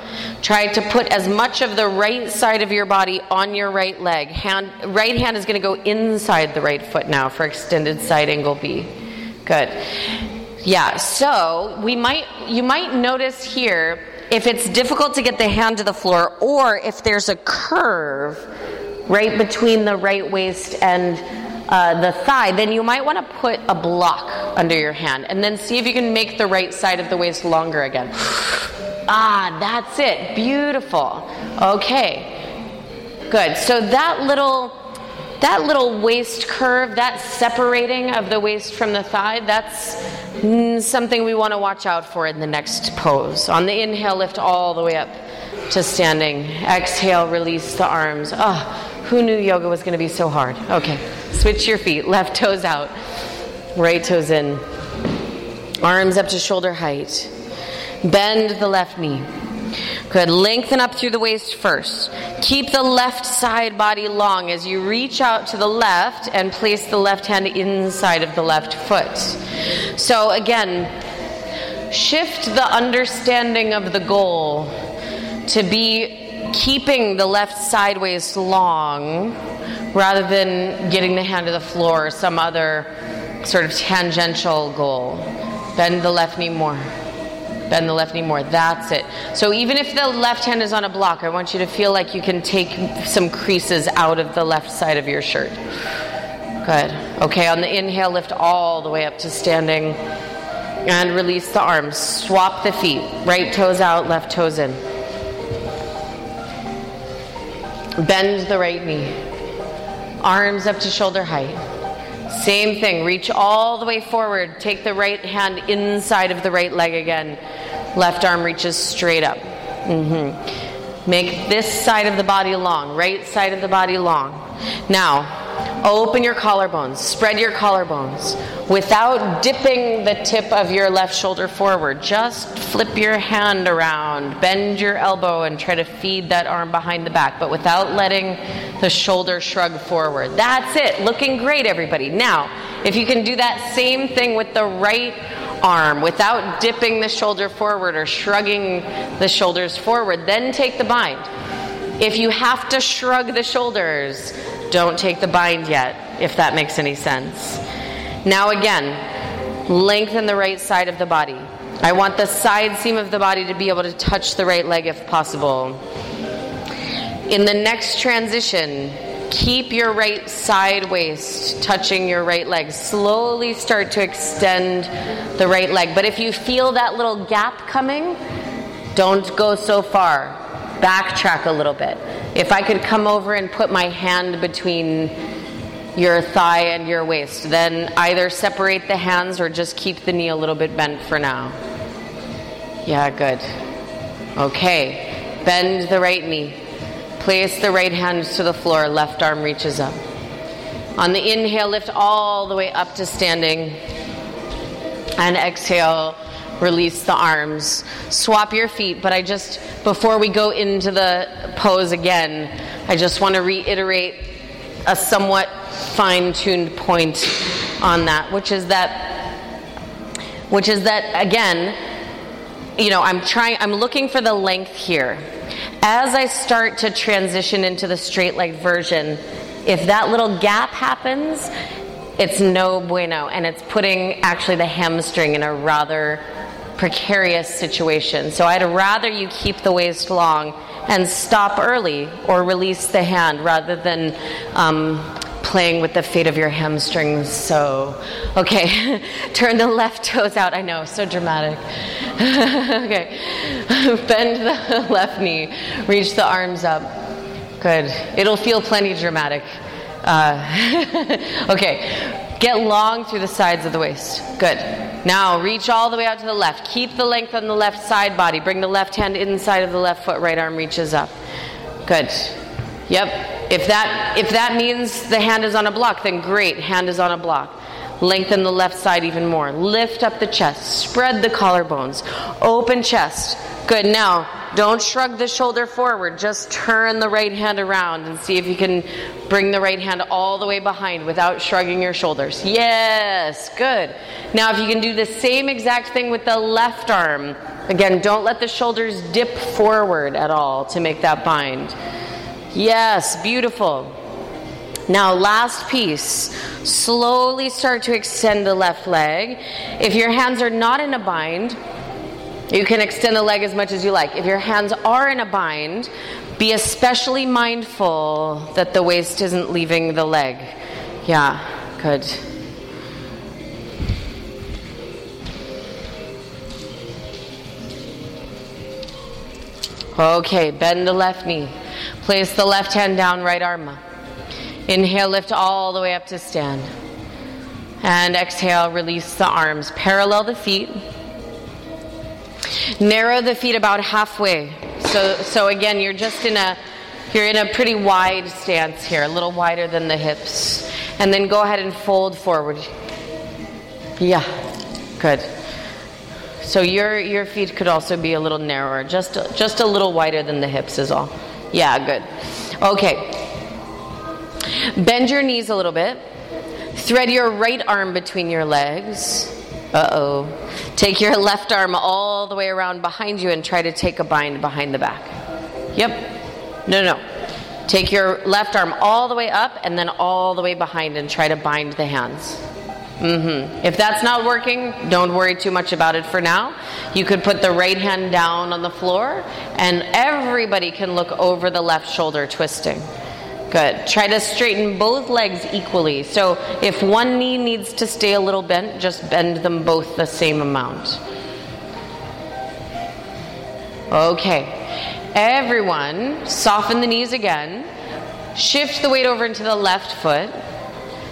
Try to put as much of the right side of your body on your right leg. Hand, right hand is going to go inside the right foot now for extended side angle B. Good. Yeah, so we might you might notice here if it's difficult to get the hand to the floor or if there's a curve right between the right waist and uh, the thigh, then you might want to put a block under your hand and then see if you can make the right side of the waist longer again. ah, that's it. Beautiful. Okay. Good. So that little that little waist curve, that separating of the waist from the thigh, that's something we want to watch out for in the next pose. On the inhale, lift all the way up to standing. Exhale, release the arms. Oh, who knew yoga was going to be so hard? Okay, switch your feet, left toes out, right toes in. Arms up to shoulder height. Bend the left knee. Good. Lengthen up through the waist first. Keep the left side body long as you reach out to the left and place the left hand inside of the left foot. So, again, shift the understanding of the goal to be keeping the left sideways long rather than getting the hand to the floor or some other sort of tangential goal. Bend the left knee more. Bend the left knee more. That's it. So even if the left hand is on a block, I want you to feel like you can take some creases out of the left side of your shirt. Good. Okay, on the inhale, lift all the way up to standing. And release the arms. Swap the feet. Right toes out, left toes in. Bend the right knee. Arms up to shoulder height. Same thing. Reach all the way forward. Take the right hand inside of the right leg again. Left arm reaches straight up. Mm-hmm. Make this side of the body long, right side of the body long. Now, Open your collarbones, spread your collarbones without dipping the tip of your left shoulder forward. Just flip your hand around, bend your elbow, and try to feed that arm behind the back, but without letting the shoulder shrug forward. That's it. Looking great, everybody. Now, if you can do that same thing with the right arm without dipping the shoulder forward or shrugging the shoulders forward, then take the bind. If you have to shrug the shoulders, don't take the bind yet, if that makes any sense. Now, again, lengthen the right side of the body. I want the side seam of the body to be able to touch the right leg if possible. In the next transition, keep your right side waist touching your right leg. Slowly start to extend the right leg. But if you feel that little gap coming, don't go so far backtrack a little bit. If I could come over and put my hand between your thigh and your waist, then either separate the hands or just keep the knee a little bit bent for now. Yeah, good. Okay, bend the right knee. Place the right hand to the floor, left arm reaches up. On the inhale, lift all the way up to standing. And exhale, release the arms, swap your feet. But I just, before we go into the pose again, I just want to reiterate a somewhat fine tuned point on that, which is that, which is that, again, you know, I'm trying, I'm looking for the length here. As I start to transition into the straight leg version, if that little gap happens, it's no bueno, and it's putting actually the hamstring in a rather precarious situation. So I'd rather you keep the waist long and stop early or release the hand rather than um, playing with the fate of your hamstrings. So, okay, turn the left toes out. I know, so dramatic. okay, bend the left knee, reach the arms up. Good. It'll feel plenty dramatic. Uh, okay, Get long through the sides of the waist. Good. Now reach all the way out to the left. Keep the length on the left side body. Bring the left hand inside of the left foot. Right arm reaches up. Good. Yep. If that if that means the hand is on a block, then great. Hand is on a block. Lengthen the left side even more. Lift up the chest. Spread the collarbones. Open chest. Good. Now, don't shrug the shoulder forward. Just turn the right hand around and see if you can bring the right hand all the way behind without shrugging your shoulders. Yes. Good. Now, if you can do the same exact thing with the left arm, again, don't let the shoulders dip forward at all to make that bind. Yes. Beautiful. Now, last piece. Slowly start to extend the left leg. If your hands are not in a bind, you can extend the leg as much as you like. If your hands are in a bind, be especially mindful that the waist isn't leaving the leg. Yeah, good. Okay, bend the left knee. Place the left hand down, right arm up. Inhale, lift all the way up to stand. And exhale, release the arms. Parallel the feet. Narrow the feet about halfway. So, so again, you're just in a you're in a pretty wide stance here, a little wider than the hips. And then go ahead and fold forward. Yeah, good. So your your feet could also be a little narrower, just just a little wider than the hips is all. Yeah, good. Okay. Bend your knees a little bit. Thread your right arm between your legs. Uh oh. Take your left arm all the way around behind you and try to take a bind behind the back. Yep. No, no. Take your left arm all the way up and then all the way behind and try to bind the hands. Mm-hmm. If that's not working, don't worry too much about it for now. You could put the right hand down on the floor, and everybody can look over the left shoulder, twisting. Good. Try to straighten both legs equally. So if one knee needs to stay a little bent, just bend them both the same amount. Okay. Everyone, soften the knees again. Shift the weight over into the left foot.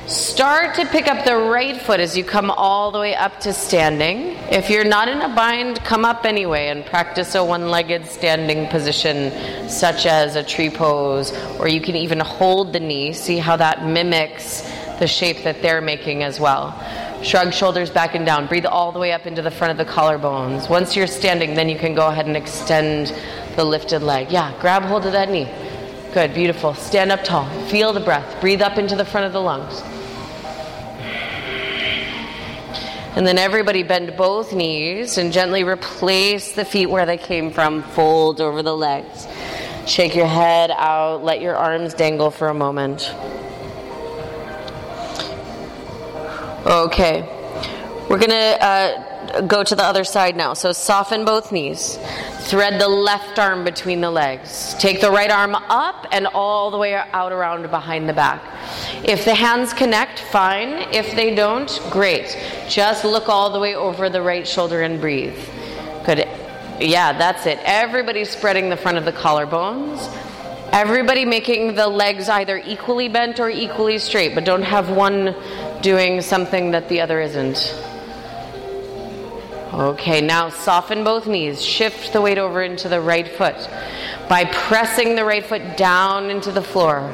Start to pick up the right foot as you come all the way up to standing. If you're not in a bind, come up anyway and practice a one legged standing position, such as a tree pose, or you can even hold the knee. See how that mimics the shape that they're making as well. Shrug shoulders back and down. Breathe all the way up into the front of the collarbones. Once you're standing, then you can go ahead and extend the lifted leg. Yeah, grab hold of that knee. Good, beautiful. Stand up tall. Feel the breath. Breathe up into the front of the lungs. And then everybody bend both knees and gently replace the feet where they came from. Fold over the legs. Shake your head out. Let your arms dangle for a moment. Okay. We're going to uh, go to the other side now. So soften both knees. Thread the left arm between the legs. Take the right arm up and all the way out around behind the back. If the hands connect, fine. If they don't, great. Just look all the way over the right shoulder and breathe. Good. Yeah, that's it. Everybody spreading the front of the collarbones. Everybody making the legs either equally bent or equally straight, but don't have one doing something that the other isn't. Okay, now soften both knees. Shift the weight over into the right foot by pressing the right foot down into the floor.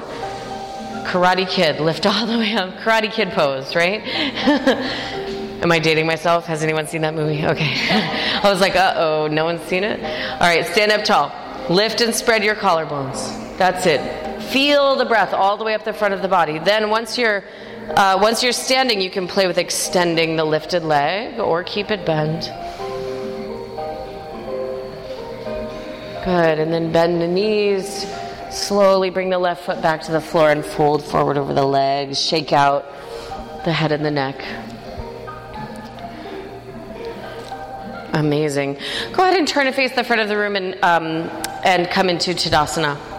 Karate Kid, lift all the way up. Karate Kid pose, right? Am I dating myself? Has anyone seen that movie? Okay. I was like, uh oh, no one's seen it? All right, stand up tall. Lift and spread your collarbones. That's it. Feel the breath all the way up the front of the body. Then, once you're uh, once you're standing, you can play with extending the lifted leg or keep it bent. Good, and then bend the knees. Slowly bring the left foot back to the floor and fold forward over the legs. Shake out the head and the neck. Amazing. Go ahead and turn to face the front of the room and, um, and come into Tadasana.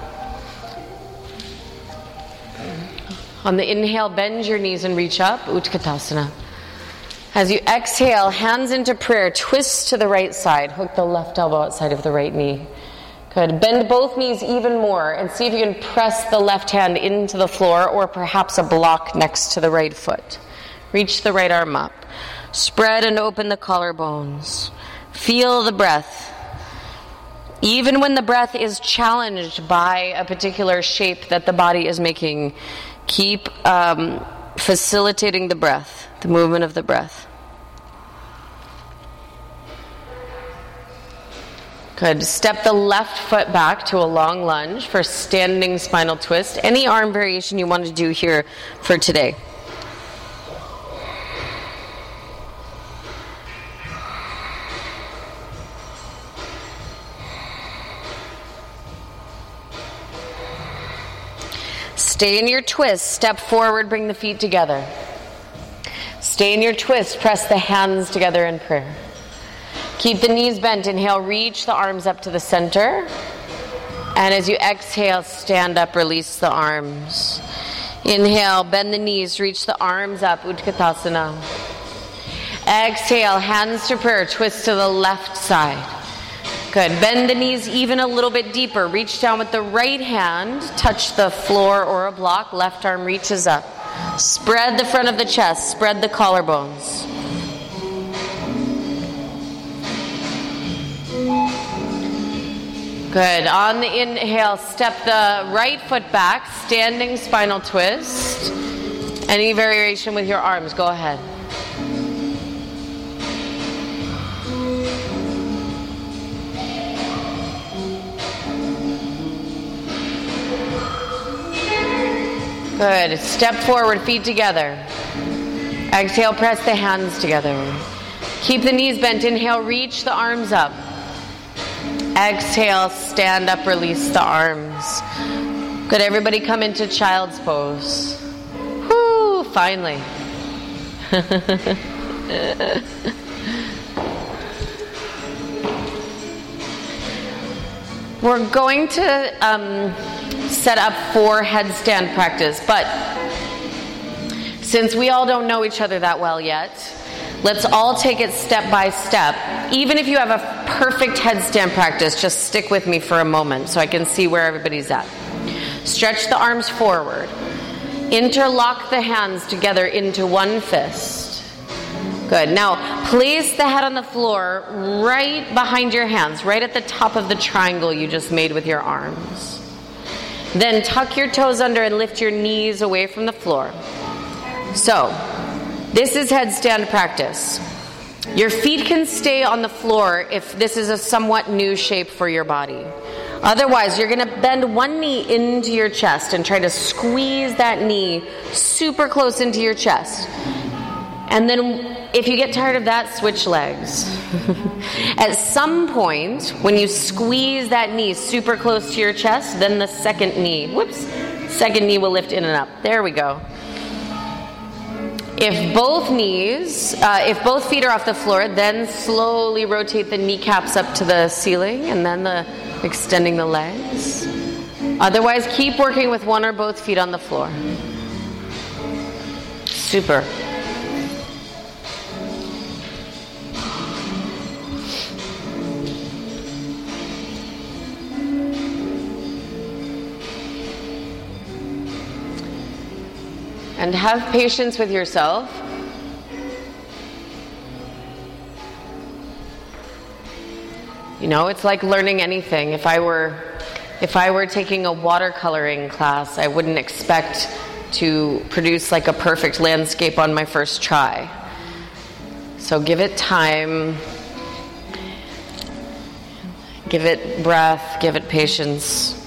On the inhale, bend your knees and reach up, Utkatasana. As you exhale, hands into prayer, twist to the right side, hook the left elbow outside of the right knee. Good. Bend both knees even more and see if you can press the left hand into the floor or perhaps a block next to the right foot. Reach the right arm up. Spread and open the collarbones. Feel the breath. Even when the breath is challenged by a particular shape that the body is making, Keep um, facilitating the breath, the movement of the breath. Good. Step the left foot back to a long lunge for standing spinal twist. Any arm variation you want to do here for today. Stay in your twist. Step forward, bring the feet together. Stay in your twist. Press the hands together in prayer. Keep the knees bent. Inhale, reach the arms up to the center. And as you exhale, stand up, release the arms. Inhale, bend the knees, reach the arms up, Utkatasana. Exhale, hands to prayer, twist to the left side. Good. Bend the knees even a little bit deeper. Reach down with the right hand, touch the floor or a block. Left arm reaches up. Spread the front of the chest, spread the collarbones. Good. On the inhale, step the right foot back, standing spinal twist. Any variation with your arms, go ahead. Good. Step forward, feet together. Exhale, press the hands together. Keep the knees bent. Inhale, reach the arms up. Exhale, stand up, release the arms. Good. Everybody come into child's pose. Whoo, finally. We're going to um, set up for headstand practice, but since we all don't know each other that well yet, let's all take it step by step. Even if you have a perfect headstand practice, just stick with me for a moment so I can see where everybody's at. Stretch the arms forward. Interlock the hands together into one fist. Good. Now, place the head on the floor right behind your hands, right at the top of the triangle you just made with your arms. Then tuck your toes under and lift your knees away from the floor. So, this is headstand practice. Your feet can stay on the floor if this is a somewhat new shape for your body. Otherwise, you're going to bend one knee into your chest and try to squeeze that knee super close into your chest. And then if you get tired of that, switch legs. At some point, when you squeeze that knee super close to your chest, then the second knee, whoops, second knee will lift in and up. There we go. If both knees, uh, if both feet are off the floor, then slowly rotate the kneecaps up to the ceiling and then the extending the legs. Otherwise, keep working with one or both feet on the floor. Super. And have patience with yourself. You know, it's like learning anything. If I were if I were taking a watercoloring class, I wouldn't expect to produce like a perfect landscape on my first try. So give it time. Give it breath, give it patience.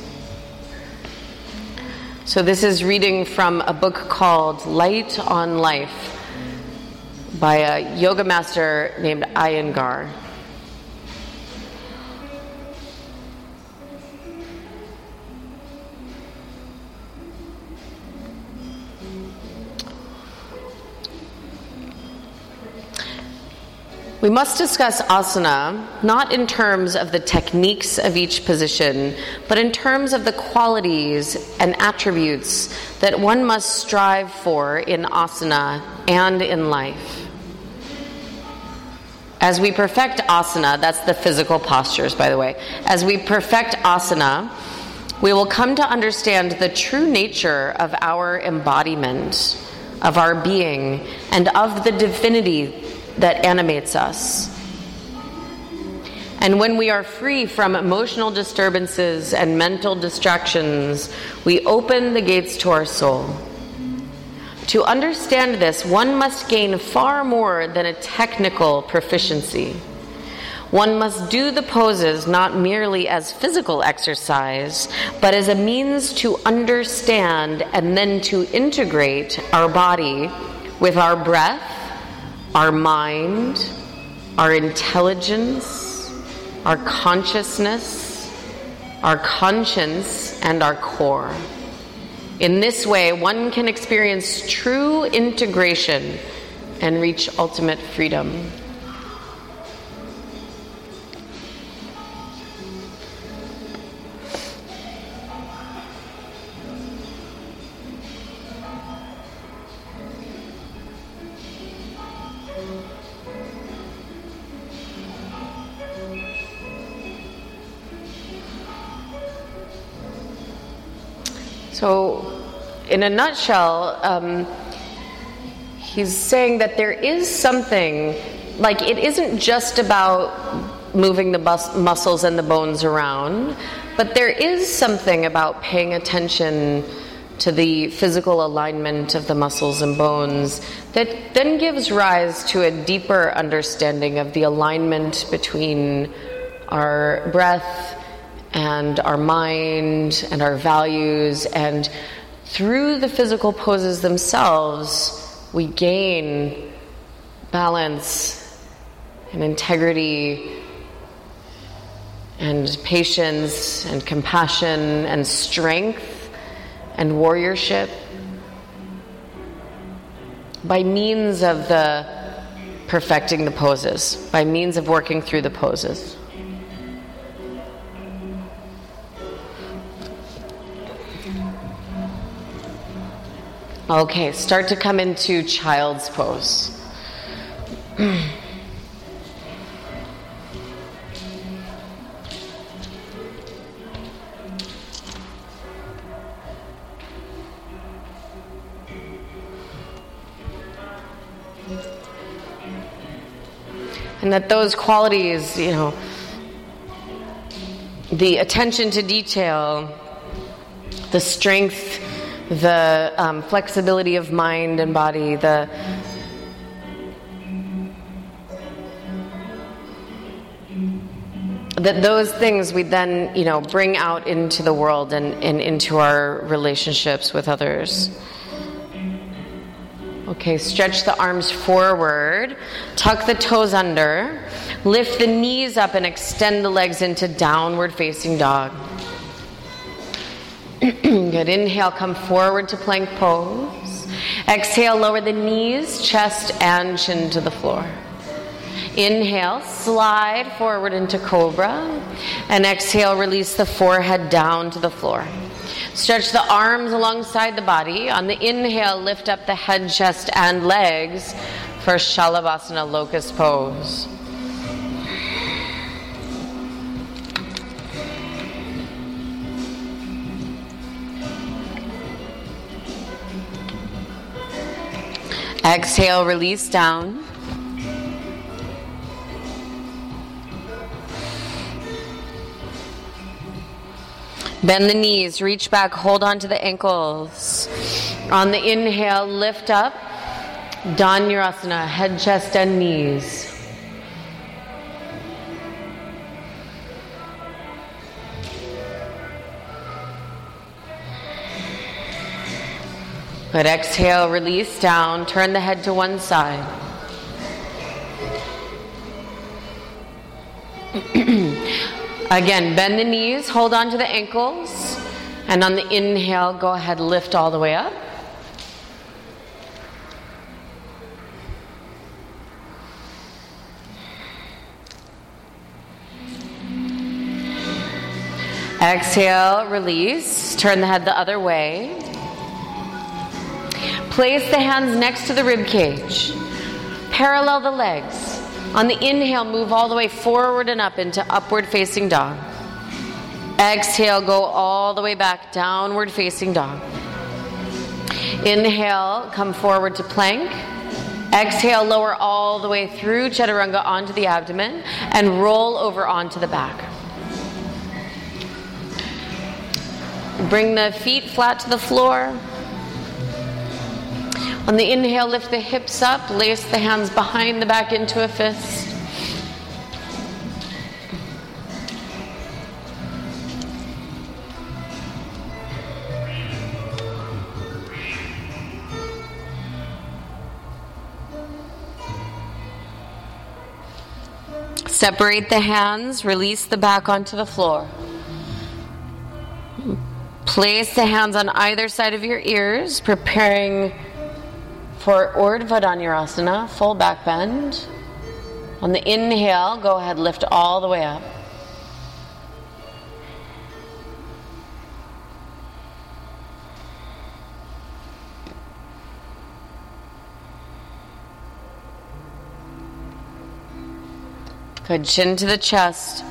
So, this is reading from a book called Light on Life by a yoga master named Iyengar. We must discuss asana not in terms of the techniques of each position, but in terms of the qualities and attributes that one must strive for in asana and in life. As we perfect asana, that's the physical postures, by the way, as we perfect asana, we will come to understand the true nature of our embodiment, of our being, and of the divinity that animates us. And when we are free from emotional disturbances and mental distractions, we open the gates to our soul. To understand this, one must gain far more than a technical proficiency. One must do the poses not merely as physical exercise, but as a means to understand and then to integrate our body with our breath our mind, our intelligence, our consciousness, our conscience, and our core. In this way, one can experience true integration and reach ultimate freedom. So, in a nutshell, um, he's saying that there is something, like, it isn't just about moving the muscles and the bones around, but there is something about paying attention to the physical alignment of the muscles and bones that then gives rise to a deeper understanding of the alignment between our breath and our mind and our values. And through the physical poses themselves, we gain balance and integrity and patience and compassion and strength and warriorship by means of the perfecting the poses, by means of working through the poses. Okay, start to come into child's pose. and that those qualities, you know, the attention to detail, the strength, the um, flexibility of mind and body, the that those things we then you know bring out into the world and, and into our relationships with others. Okay, stretch the arms forward, tuck the toes under, lift the knees up, and extend the legs into downward facing dog. Good. Inhale, come forward to plank pose. Exhale, lower the knees, chest, and chin to the floor. Inhale, slide forward into cobra. And exhale, release the forehead down to the floor. Stretch the arms alongside the body. On the inhale, lift up the head, chest, and legs for Shalabhasana locust pose. Exhale, release down. Bend the knees, reach back, hold on to the ankles. On the inhale, lift up. Dhanurasana, head, chest, and knees. Good. Exhale, release down. Turn the head to one side. Again, bend the knees, hold on to the ankles, and on the inhale, go ahead, lift all the way up. Exhale, release. Turn the head the other way. Place the hands next to the rib cage. Parallel the legs. On the inhale, move all the way forward and up into upward facing dog. Exhale, go all the way back, downward facing dog. Inhale, come forward to plank. Exhale, lower all the way through chaturanga onto the abdomen and roll over onto the back. Bring the feet flat to the floor. On the inhale, lift the hips up, lace the hands behind the back into a fist. Separate the hands, release the back onto the floor. Place the hands on either side of your ears, preparing for Urdhva Dhanurasana, full back bend. On the inhale, go ahead, lift all the way up. Good. Chin to the chest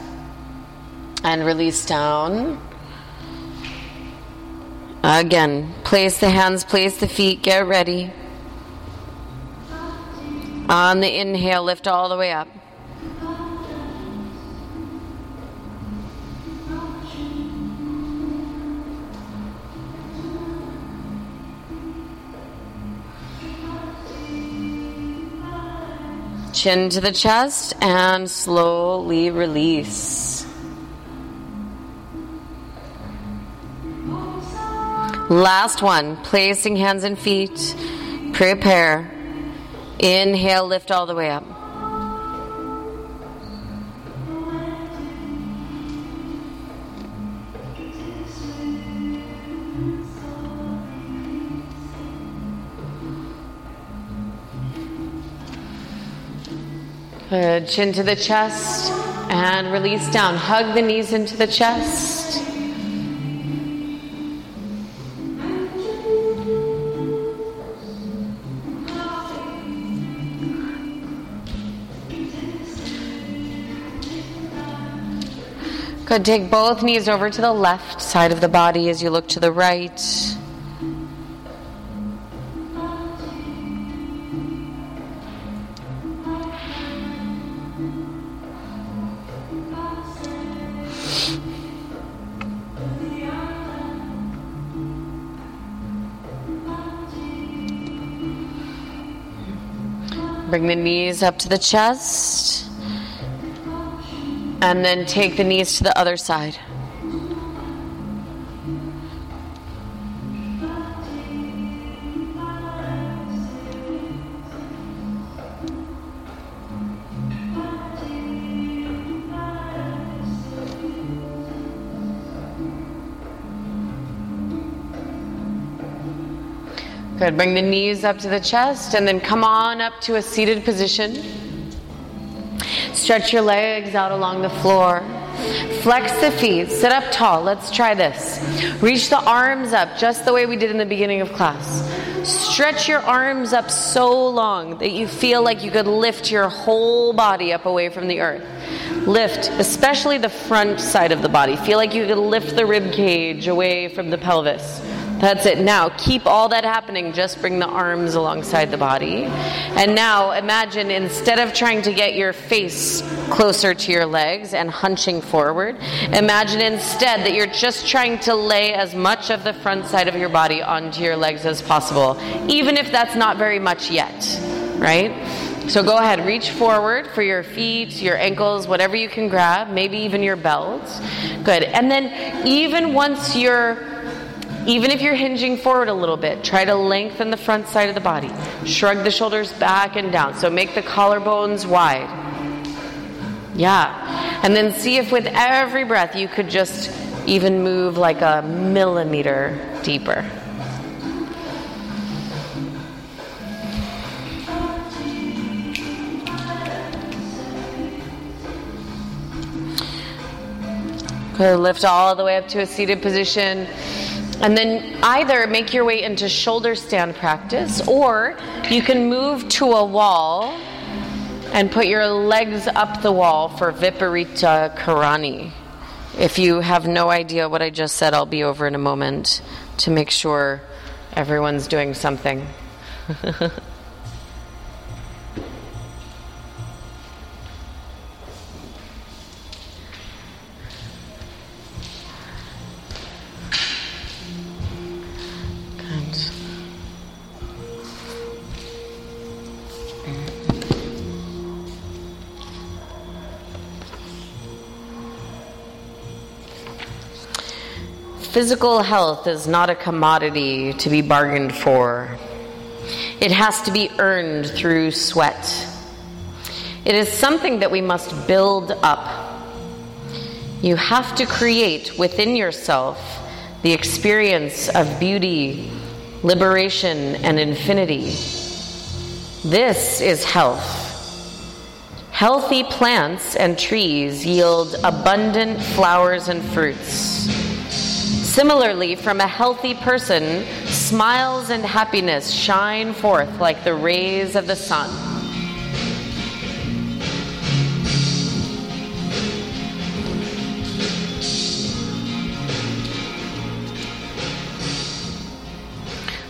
and release down. Again, place the hands, place the feet, get ready. On the inhale, lift all the way up. Chin to the chest and slowly release. Last one, placing hands and feet. Prepare. Inhale, lift all the way up. Good. Chin to the chest and release down. Hug the knees into the chest. Good. Take both knees over to the left side of the body as you look to the right. Bring the knees up to the chest. And then take the knees to the other side. Good. Bring the knees up to the chest and then come on up to a seated position. Stretch your legs out along the floor. Flex the feet. Sit up tall. Let's try this. Reach the arms up just the way we did in the beginning of class. Stretch your arms up so long that you feel like you could lift your whole body up away from the earth. Lift, especially the front side of the body. Feel like you could lift the rib cage away from the pelvis. That's it. Now, keep all that happening. Just bring the arms alongside the body. And now, imagine instead of trying to get your face closer to your legs and hunching forward, imagine instead that you're just trying to lay as much of the front side of your body onto your legs as possible, even if that's not very much yet, right? So go ahead, reach forward for your feet, your ankles, whatever you can grab, maybe even your belt. Good. And then, even once you're even if you're hinging forward a little bit, try to lengthen the front side of the body. Shrug the shoulders back and down. So make the collarbones wide. Yeah. And then see if with every breath you could just even move like a millimeter deeper. Good. Lift all the way up to a seated position. And then either make your way into shoulder stand practice, or you can move to a wall and put your legs up the wall for Viparita Karani. If you have no idea what I just said, I'll be over in a moment to make sure everyone's doing something. Physical health is not a commodity to be bargained for. It has to be earned through sweat. It is something that we must build up. You have to create within yourself the experience of beauty, liberation, and infinity. This is health. Healthy plants and trees yield abundant flowers and fruits. Similarly, from a healthy person, smiles and happiness shine forth like the rays of the sun.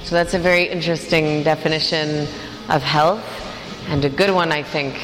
So that's a very interesting definition of health and a good one, I think.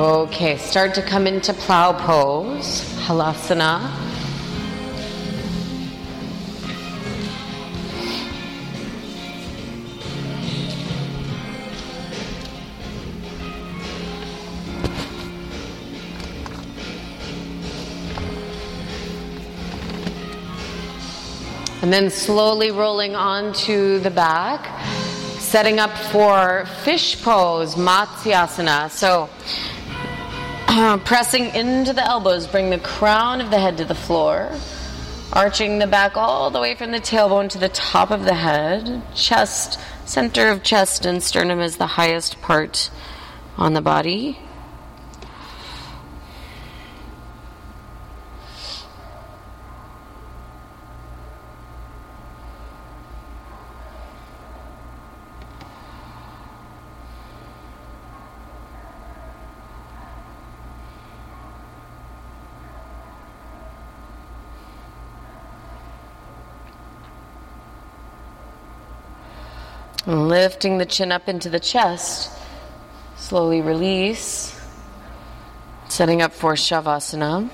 Okay, start to come into plow pose, halasana. And then slowly rolling onto the back, setting up for fish pose, Matsyasana. So Uh-huh. pressing into the elbows, bring the crown of the head to the floor, arching the back all the way from the tailbone to the top of the head. Chest, center of chest and sternum is the highest part on the body. Lifting the chin up into the chest. Slowly release. Setting up for Shavasana.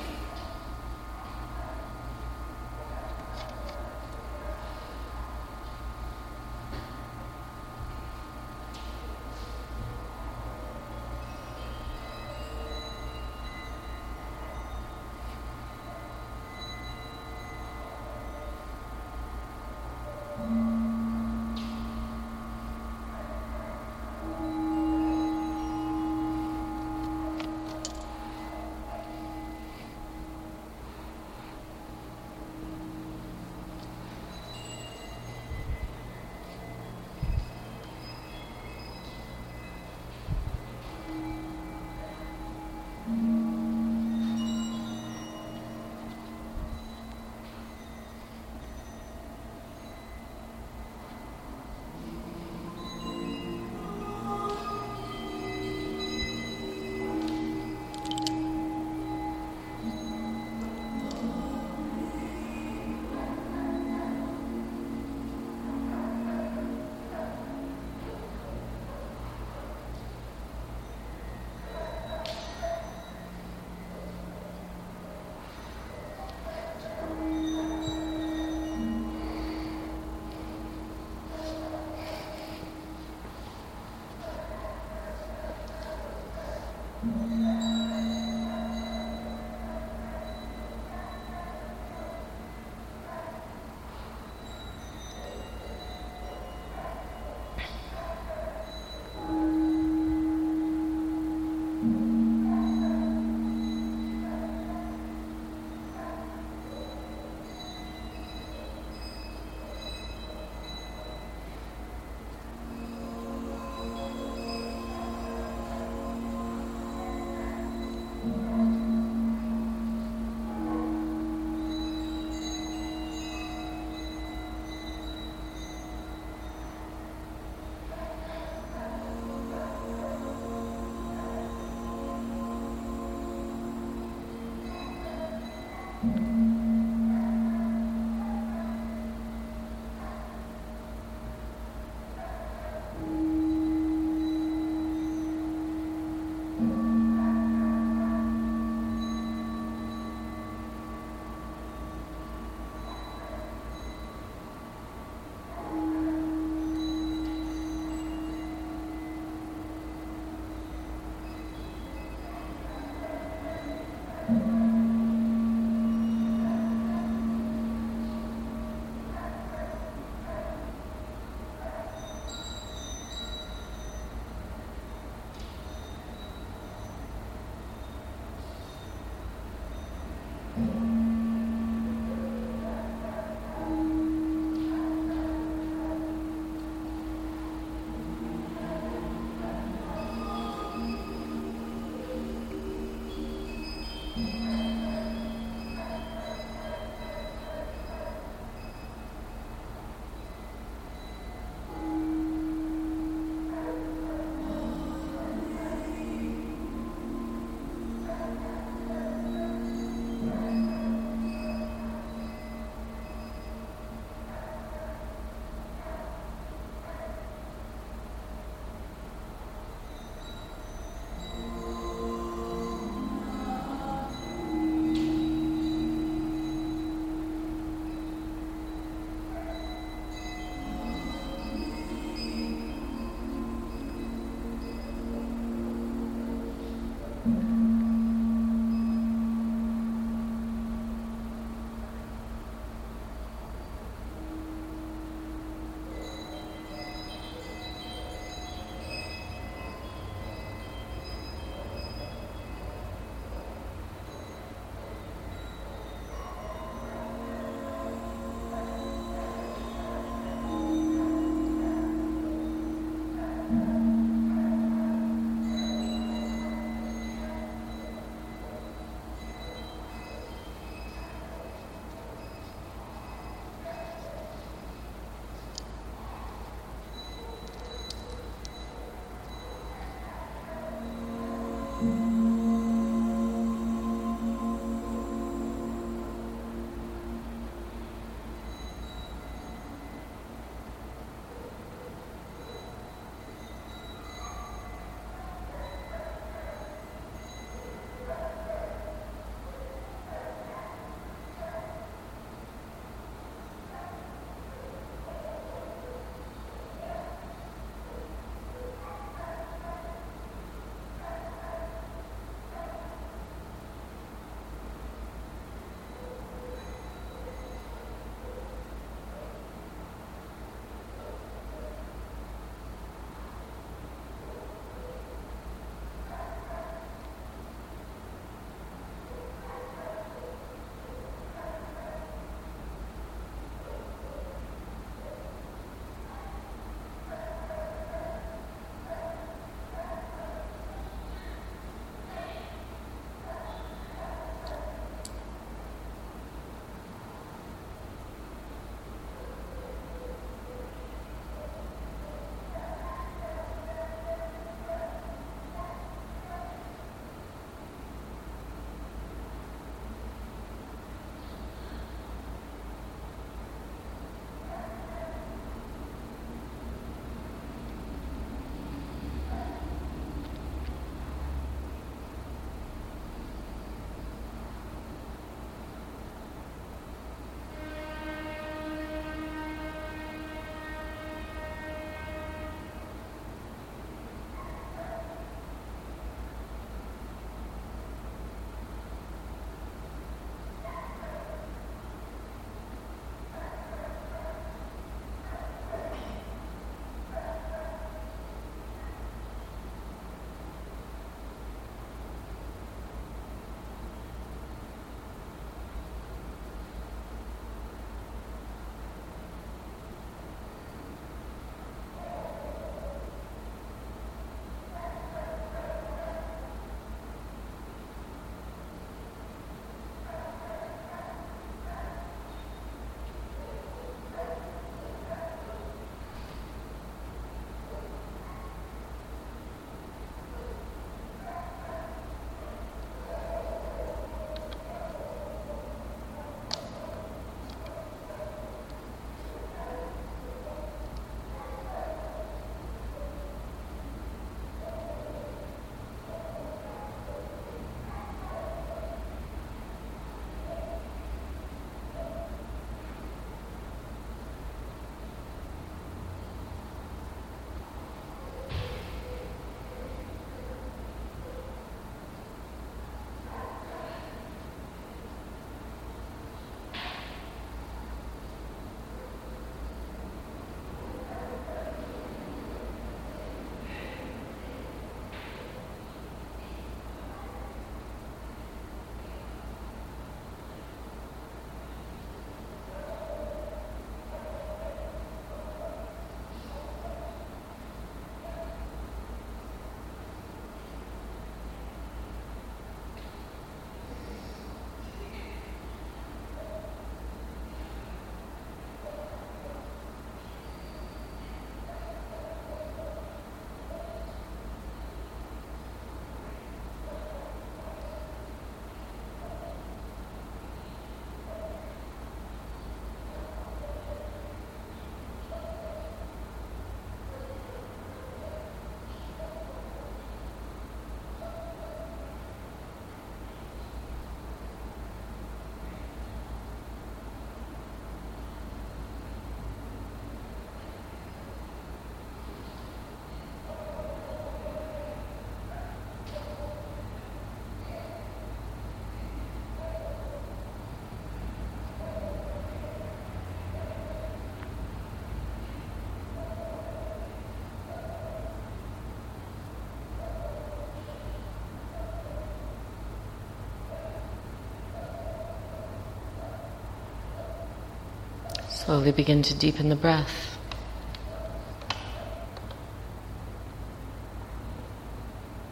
Slowly begin to deepen the breath.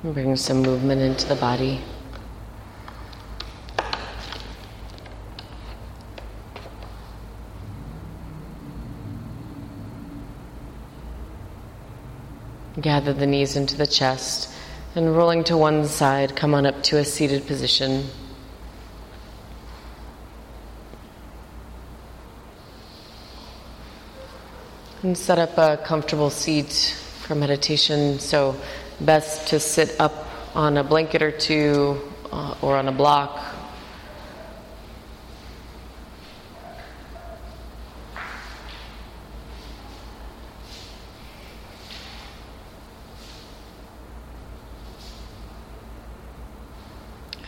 And bring some movement into the body. Gather the knees into the chest and rolling to one side, come on up to a seated position. And set up a comfortable seat for meditation. So, best to sit up on a blanket or two uh, or on a block.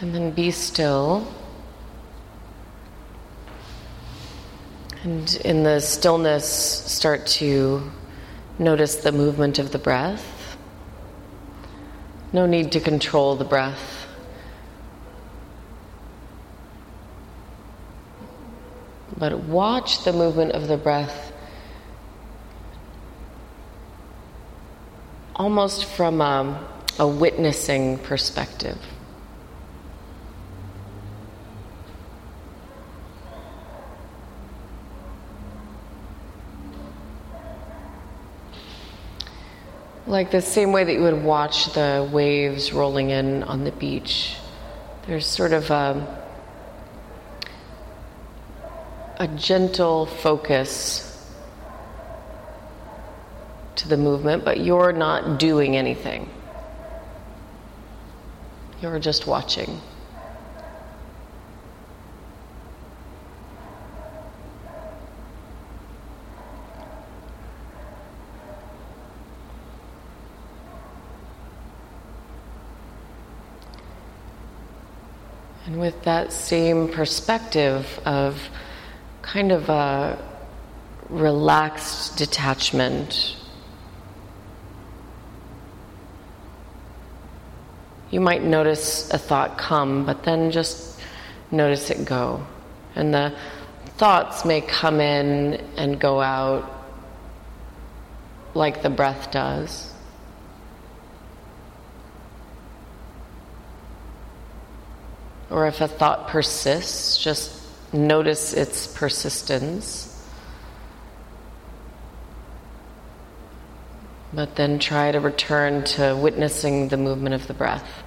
And then be still. And in the stillness, start to notice the movement of the breath. No need to control the breath. But watch the movement of the breath almost from a, a witnessing perspective. Like the same way that you would watch the waves rolling in on the beach. There's sort of a, a gentle focus to the movement, but you're not doing anything. You're just watching. With that same perspective of kind of a relaxed detachment, you might notice a thought come, but then just notice it go. And the thoughts may come in and go out like the breath does. Or if a thought persists, just notice its persistence. But then try to return to witnessing the movement of the breath.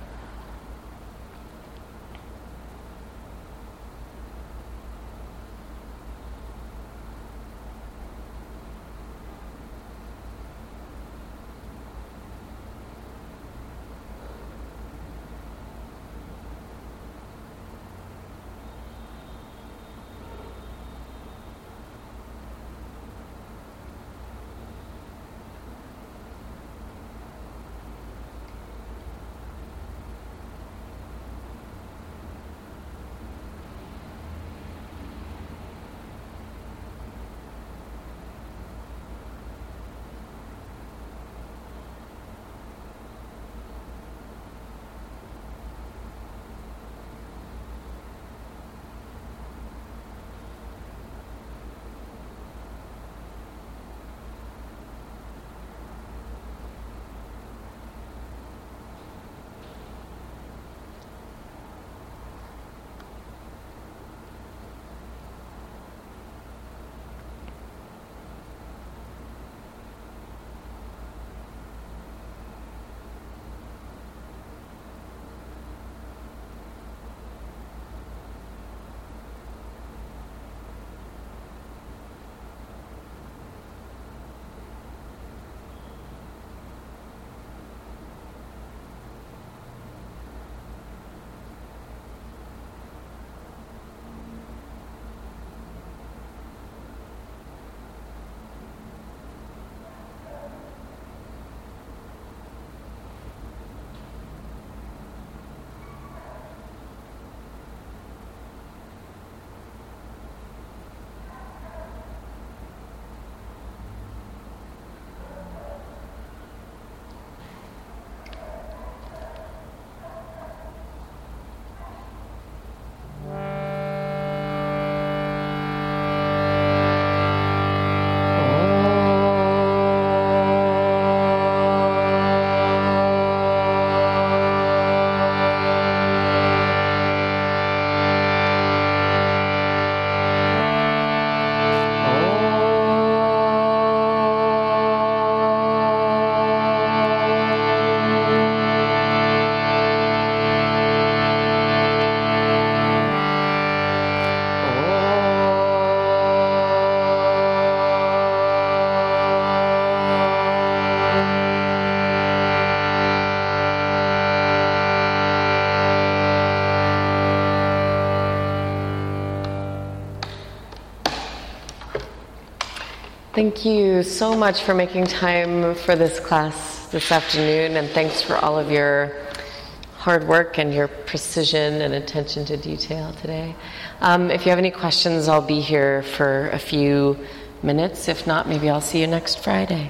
Thank you so much for making time for this class this afternoon, and thanks for all of your hard work and your precision and attention to detail today. Um, if you have any questions, I'll be here for a few minutes. If not, maybe I'll see you next Friday.